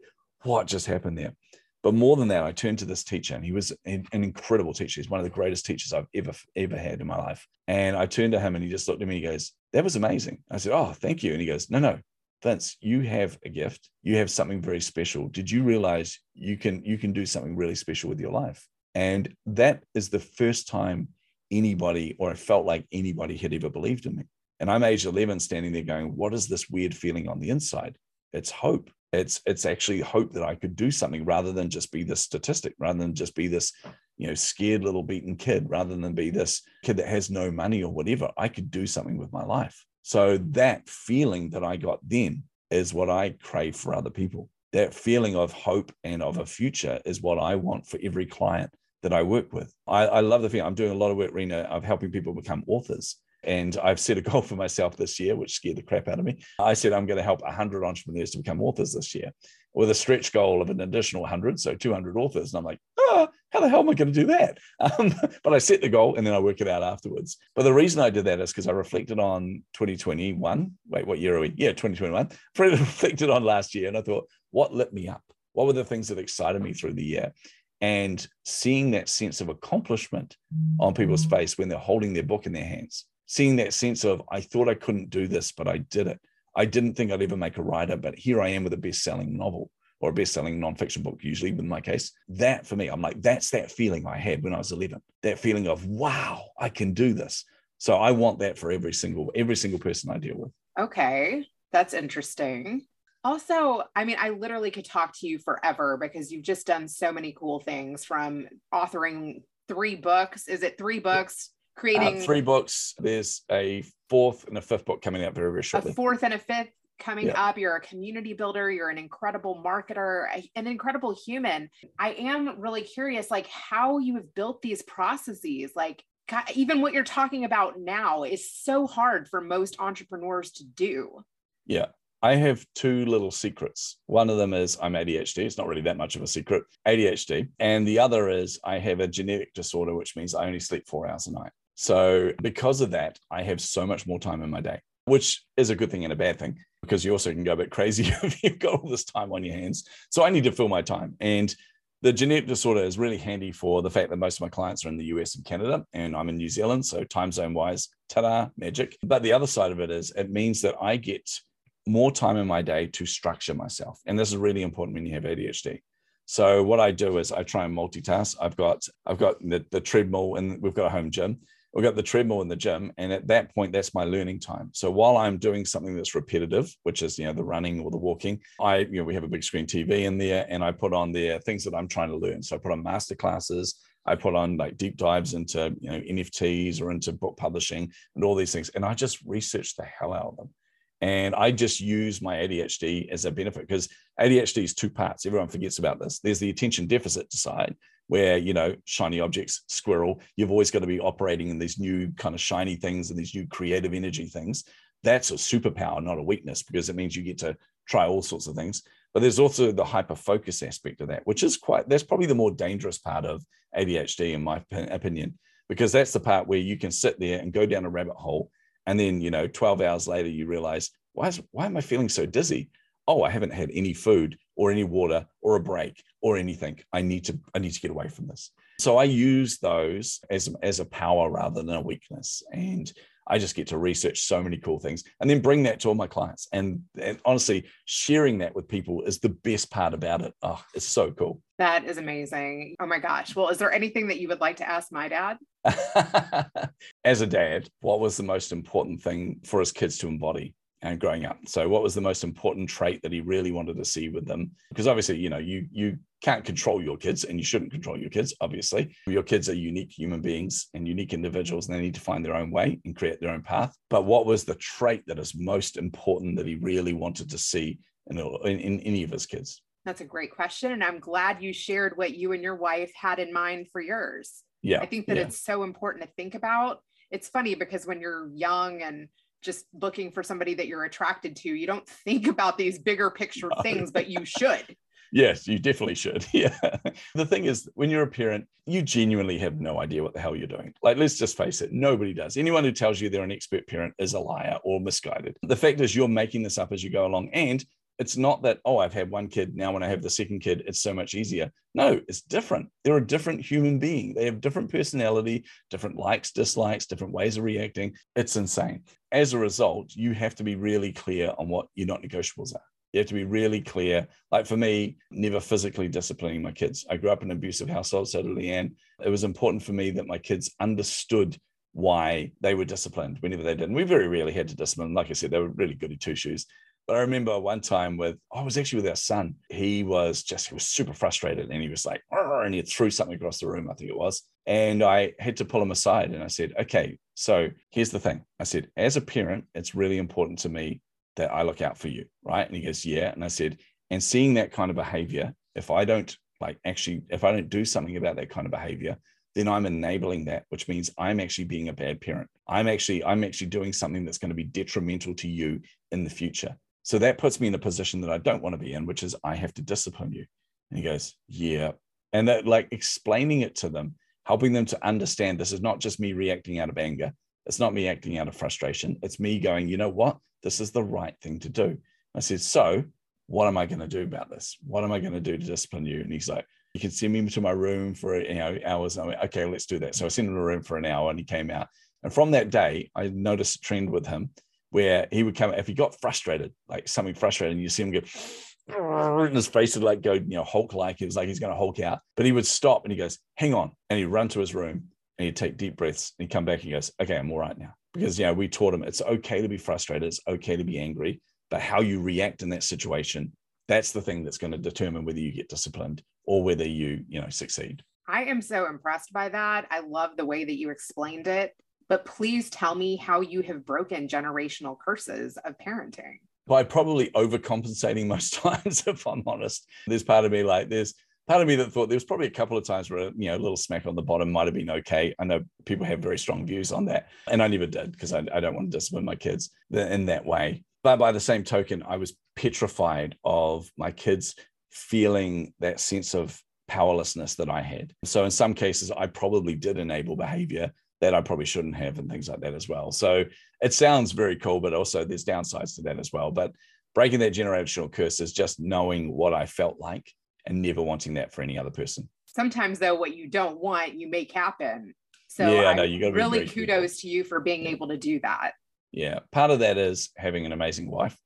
what just happened there? But more than that i turned to this teacher and he was an, incredible teacher. He's one of the greatest teachers i've ever ever had in my life. And i turned to him and he just looked at me And he goes that was amazing. I said oh thank you. And he goes no no vince you have a gift. You have something very special. Did you realize you can you can do something really special with your life? And that is the first time anybody, or I felt like anybody had ever believed in me. And I'm age 11 standing there going, what is this weird feeling on the inside? It's hope. It's it's actually hope that I could do something rather than just be this statistic, rather than just be this, you know, scared little beaten kid, rather than be this kid that has no money or whatever. I could do something with my life. So that feeling that I got then is what I crave for other people. That feeling of hope and of a future is what I want for every client that I work with. I, I love the thing. I'm doing a lot of work, Rena, of helping people become authors. And I've set a goal for myself this year, which scared the crap out of me. I said I'm going to help 100 entrepreneurs to become authors this year with a stretch goal of an additional 100, so 200 authors. And I'm like, oh, how the hell am I going to do that? Um, but I set the goal and then I work it out afterwards. But the reason I did that is because I reflected on 2021. Wait, what year are we? Yeah, 2021. I reflected on last year and I thought, what lit me up? What were the things that excited me through the year? And seeing that sense of accomplishment on people's mm. face when they're holding their book in their hands. Seeing that sense of i thought i couldn't do this but i did it. I didn't think i'd ever make a writer but here i am with a best-selling novel or a best-selling nonfiction book usually in my case. That for me i'm like that's that feeling i had when i was 11 that feeling of wow i can do this. So i want that for every single every single person i deal with. Okay that's interesting also, I mean, I literally could talk to you forever because you've just done so many cool things from authoring three books. Is it three books? Creating uh, three books. There's a fourth and a fifth book coming out very, very shortly. A fourth and a fifth coming yeah. up. You're a community builder. You're an incredible marketer, an incredible human. I am really curious, like how you have built these processes. Like even what you're talking about now is so hard for most entrepreneurs to do. Yeah. I have two little secrets. One of them is I'm ADHD. It's not really that much of a secret, ADHD. And the other is I have a genetic disorder, which means I only sleep four hours a night. So, because of that, I have so much more time in my day, which is a good thing and a bad thing because you also can go a bit crazy if you've got all this time on your hands. So, I need to fill my time. And the genetic disorder is really handy for the fact that most of my clients are in the US and Canada, and I'm in New Zealand. So, time zone wise, ta da, magic. But the other side of it is it means that I get more time in my day to structure myself. And this is really important when you have ADHD. So what I do is I try and multitask. I've got I've got the, the treadmill and we've got a home gym. We've got the treadmill in the gym. And at that point, that's my learning time. So while I'm doing something that's repetitive, which is, you know, the running or the walking, I, you know, we have a big screen TV in there and I put on there things that I'm trying to learn. So I put on master classes. I put on like deep dives into, you know, NFTs or into book publishing and all these things. And I just research the hell out of them. And I just use my ADHD as a benefit because ADHD is two parts. Everyone forgets about this. There's the attention deficit side, where, you know, shiny objects, squirrel, you've always got to be operating in these new kind of shiny things and these new creative energy things. That's a superpower, not a weakness, because it means you get to try all sorts of things. But there's also the hyper focus aspect of that, which is quite, that's probably the more dangerous part of ADHD, in my opinion, because that's the part where you can sit there and go down a rabbit hole and then you know 12 hours later you realize why is why am i feeling so dizzy oh i haven't had any food or any water or a break or anything i need to i need to get away from this so i use those as as a power rather than a weakness and I just get to research so many cool things and then bring that to all my clients. And, and, honestly, sharing that with people is the best part about it. Oh, it's so cool. That is amazing. Oh my gosh. Well, is there anything that you would like to ask my dad? As a dad, what was the most important thing for his kids to embody? and growing up. So what was the most important trait that he really wanted to see with them? Because obviously, you know, you you can't control your kids and you shouldn't control your kids, obviously. Your kids are unique human beings and unique individuals and they need to find their own way and create their own path. But what was the trait that is most important that he really wanted to see in, in, in any of his kids? That's a great question. And I'm glad you shared what you and your wife had in mind for yours. Yeah. I think that yeah. it's so important to think about. It's funny because when you're young and just looking for somebody that you're attracted to. You don't think about these bigger picture no. things, but you should. Yes, you definitely should. Yeah. The thing is, when you're a parent, you genuinely have no idea what the hell you're doing. Like, let's just face it, nobody does. Anyone who tells you they're an expert parent is a liar or misguided. The fact is, you're making this up as you go along. And it's not that, oh, I've had one kid. Now, when I have the second kid, it's so much easier. No, it's different. They're a different human being. They have different personality, different likes, dislikes, different ways of reacting. It's insane. As a result, you have to be really clear on what your not negotiables are. You have to be really clear. Like for me, never physically disciplining my kids. I grew up in an abusive household, so did Leanne. It was important for me that my kids understood why they were disciplined whenever they did. And we very rarely had to discipline. Like I said, they were really good goody two shoes. But I remember one time with, I was actually with our son. He was just, he was super frustrated and he was like, and he threw something across the room, I think it was. And I had to pull him aside and I said, okay, so here's the thing. I said, as a parent, it's really important to me that I look out for you. Right. And he goes, yeah. And I said, and seeing that kind of behavior, if I don't like actually, if I don't do something about that kind of behavior, then I'm enabling that, which means I'm actually being a bad parent. I'm actually, I'm actually doing something that's going to be detrimental to you in the future. So that puts me in a position that I don't want to be in, which is I have to discipline you. And he goes, Yeah. And that, like, explaining it to them, helping them to understand this is not just me reacting out of anger. It's not me acting out of frustration. It's me going, you know what? This is the right thing to do. I said, So what am I going to do about this? What am I going to do to discipline you? And he's like, You can send me to my room for you know hours. I went, okay, let's do that. So I sent him to a room for an hour and he came out. And from that day, I noticed a trend with him where he would come if he got frustrated, like something frustrating, you see him go and his face would like go, you know, Hulk like. It was like he's going to Hulk out. But he would stop and he goes, hang on. And he'd run to his room and he'd take deep breaths and he'd come back and he goes, okay, I'm all right now. Because, you know, we taught him it's okay to be frustrated. It's okay to be angry. But how you react in that situation, that's the thing that's going to determine whether you get disciplined or whether you, you know, succeed. I am so impressed by that. I love the way that you explained it but please tell me how you have broken generational curses of parenting. By probably overcompensating most times, if I'm honest. There's part of me like there's part of me that thought there was probably a couple of times where you know a little smack on the bottom might have been okay. I know people have very strong views on that, and I never did because I, I don't want to discipline my kids in that way. But by the same token, I was petrified of my kids feeling that sense of powerlessness that I had. So in some cases, I probably did enable behavior that I probably shouldn't have and things like that as well. So it sounds very cool, but also there's downsides to that as well. But breaking that generational curse is just knowing what I felt like and never wanting that for any other person. Sometimes though, what you don't want, you make happen. So yeah, I no, you got really kudos to you for being able to do that. Yeah, part of that is having an amazing wife.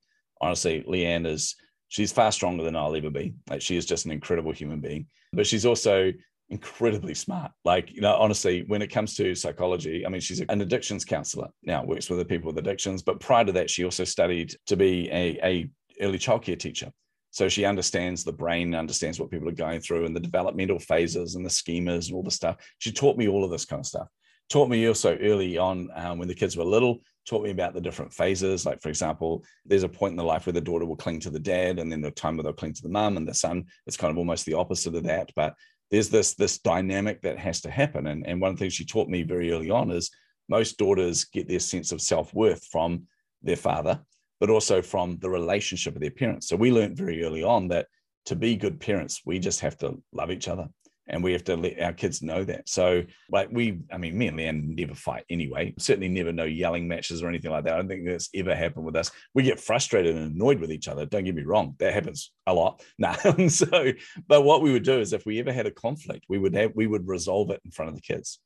Honestly, Leanne is she's far stronger than I'll ever be. Like she is just an incredible human being, but she's also incredibly smart. Like, you know, honestly, when it comes to psychology, I mean, she's an addictions counselor now, works with the people with addictions. But prior to that, she also studied to be a, a early childcare teacher. So she understands the brain, understands what people are going through and the developmental phases and the schemas and all the stuff. She taught me all of this kind of stuff. Taught me also early on um, when the kids were little, taught me about the different phases. Like, for example, there's a point in the life where the daughter will cling to the dad, and then the time where they'll cling to the mum, and the son, it's kind of almost the opposite of that. But there's this this dynamic that has to happen. And, and one of the things she taught me very early on is most daughters get their sense of self-worth from their father, but also from the relationship of their parents. So we learned very early on that to be good parents, we just have to love each other and we have to let our kids know that. So, like we, I mean, me and Leanne never fight anyway. Certainly, never no yelling matches or anything like that. I don't think that's ever happened with us. We get frustrated and annoyed with each other. Don't get me wrong, that happens a lot. Nah. so, but what we would do is, if we ever had a conflict, we would have we would resolve it in front of the kids.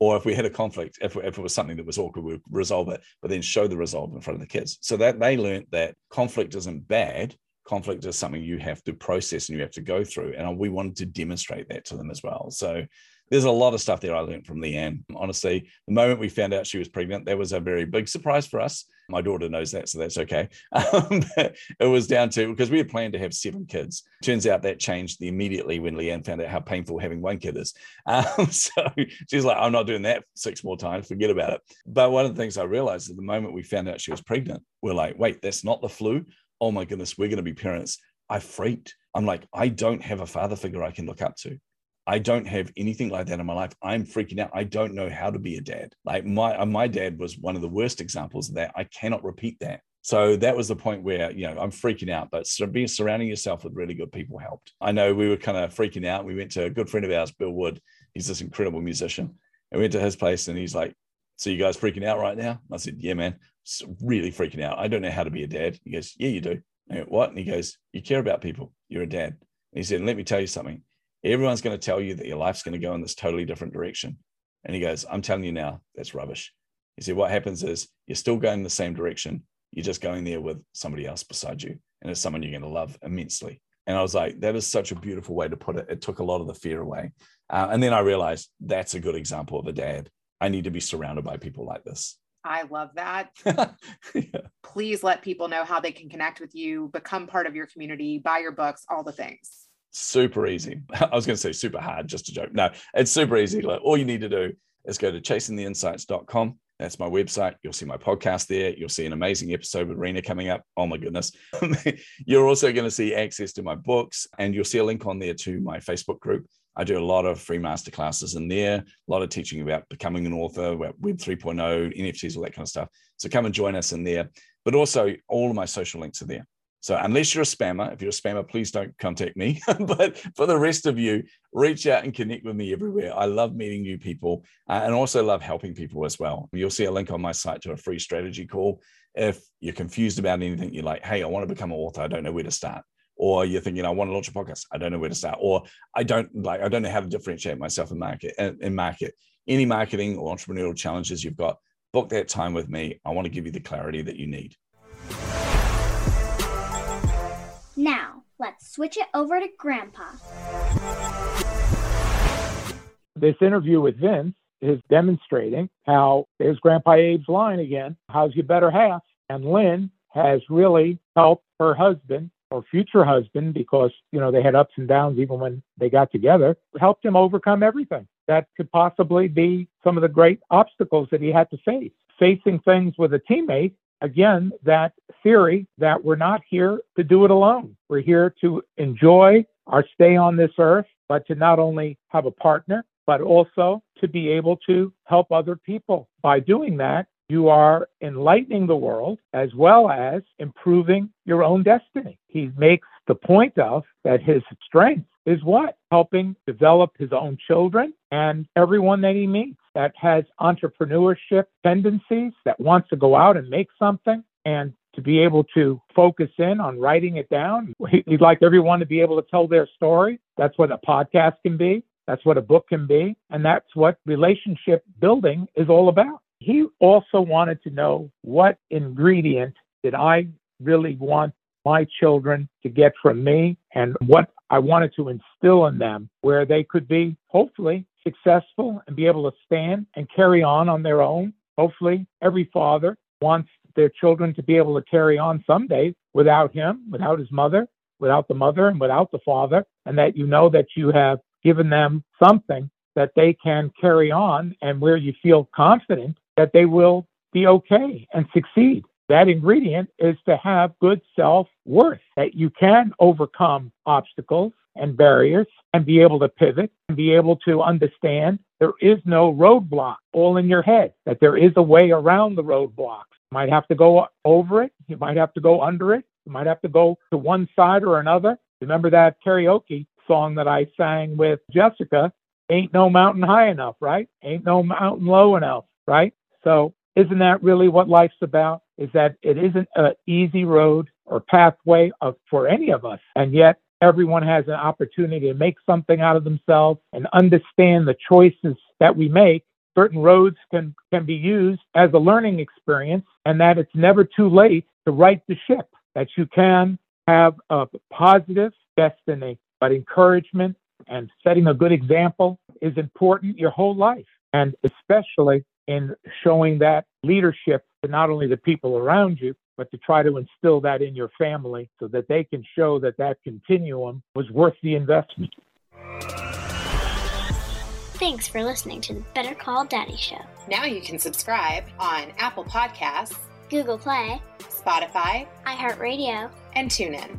Or if we had a conflict, if, if it was something that was awkward, we'd resolve it, but then show the resolve in front of the kids. So that they learned that conflict isn't bad conflict is something you have to process and you have to go through. And we wanted to demonstrate that to them as well. So there's a lot of stuff there I learned from Leanne. Honestly, the moment we found out she was pregnant, that was a very big surprise for us. My daughter knows that, so that's okay. Um, it was down to because we had planned to have seven kids. Turns out that changed immediately when Leanne found out how painful having one kid is. Um, so she's like, I'm not doing that six more times, forget about it. But one of the things I realized at the moment we found out she was pregnant, we're like, wait, that's not the flu oh my goodness, we're going to be parents. I freaked. I'm like, I don't have a father figure I can look up to. I don't have anything like that in my life. I'm freaking out. I don't know how to be a dad. Like my uh, my dad was one of the worst examples of that. I cannot repeat that. So that was the point where you know I'm freaking out. But being surrounding yourself with really good people helped. I know we were kind of freaking out. We went to a good friend of ours, Bill Wood. He's this incredible musician. And we went to his place, and he's like, "So you guys freaking out right now?" I said, "Yeah, man, really freaking out. I don't know how to be a dad." He goes, "Yeah, you do." I what? And he goes, You care about people. You're a dad. And he said, Let me tell you something. Everyone's going to tell you that your life's going to go in this totally different direction. And he goes, I'm telling you now, that's rubbish. He said, What happens is you're still going in the same direction. You're just going there with somebody else beside you. And it's someone you're going to love immensely. And I was like, That is such a beautiful way to put it. It took a lot of the fear away. Uh, and then I realized that's a good example of a dad. I need to be surrounded by people like this. I love that. yeah. Please let people know how they can connect with you, become part of your community, buy your books, all the things. Super easy. I was going to say super hard, just a joke. No, it's super easy. Like all you need to do is go to chasingtheinsights.com. That's my website. You'll see my podcast there. You'll see an amazing episode with Rena coming up. Oh my goodness. You're also going to see access to my books and you'll see a link on there to my Facebook group. I do a lot of free masterclasses in there, a lot of teaching about becoming an author, Web 3.0, NFTs, all that kind of stuff. So come and join us in there. But also, all of my social links are there. So unless you're a spammer, if you're a spammer, please don't contact me. but for the rest of you, reach out and connect with me everywhere. I love meeting new people uh, and also love helping people as well. You'll see a link on my site to a free strategy call. If you're confused about anything, you're like, hey, I want to become an author. I don't know where to start or you're thinking I want to launch a podcast, I don't know where to start, or I don't like I don't know how to differentiate myself in market in market. Any marketing or entrepreneurial challenges you've got, book that time with me. I want to give you the clarity that you need. Now, let's switch it over to Grandpa. This interview with Vince is demonstrating how there's Grandpa Abe's line again. How's your better half? And Lynn has really helped her husband or future husband, because, you know, they had ups and downs even when they got together, helped him overcome everything that could possibly be some of the great obstacles that he had to face. Facing things with a teammate, again, that theory that we're not here to do it alone. We're here to enjoy our stay on this earth but to not only have a partner, but also to be able to help other people. By doing that, you are enlightening the world as well as improving your own destiny. He makes the point of that his strength is what? Helping develop his own children and everyone that he meets that has entrepreneurship tendencies, that wants to go out and make something and to be able to focus in on writing it down. He'd like everyone to be able to tell their story. That's what a podcast can be. That's what a book can be. And that's what relationship building is all about. He also wanted to know what ingredient did I really want my children to get from me and what I wanted to instill in them where they could be hopefully successful and be able to stand and carry on on their own. Hopefully, every father wants their children to be able to carry on someday without him, without his mother, without the mother, and without the father, and that you know that you have given them something that they can carry on and where you feel confident that they will be okay and succeed. That ingredient is to have good self worth, that you can overcome obstacles and barriers and be able to pivot and be able to understand there is no roadblock all in your head, that there is a way around the roadblocks. You might have to go over it, you might have to go under it, you might have to go to one side or another. Remember that karaoke song that I sang with Jessica? Ain't no mountain high enough, right? Ain't no mountain low enough, right? So, isn't that really what life's about? Is that it isn't an easy road or pathway of, for any of us. And yet, everyone has an opportunity to make something out of themselves and understand the choices that we make. Certain roads can, can be used as a learning experience, and that it's never too late to right the ship, that you can have a positive destiny, but encouragement and setting a good example is important your whole life, and especially in showing that leadership to not only the people around you, but to try to instill that in your family so that they can show that that continuum was worth the investment. Thanks for listening to the Better Call Daddy Show. Now you can subscribe on Apple Podcasts, Google Play, Spotify, iHeartRadio, and TuneIn.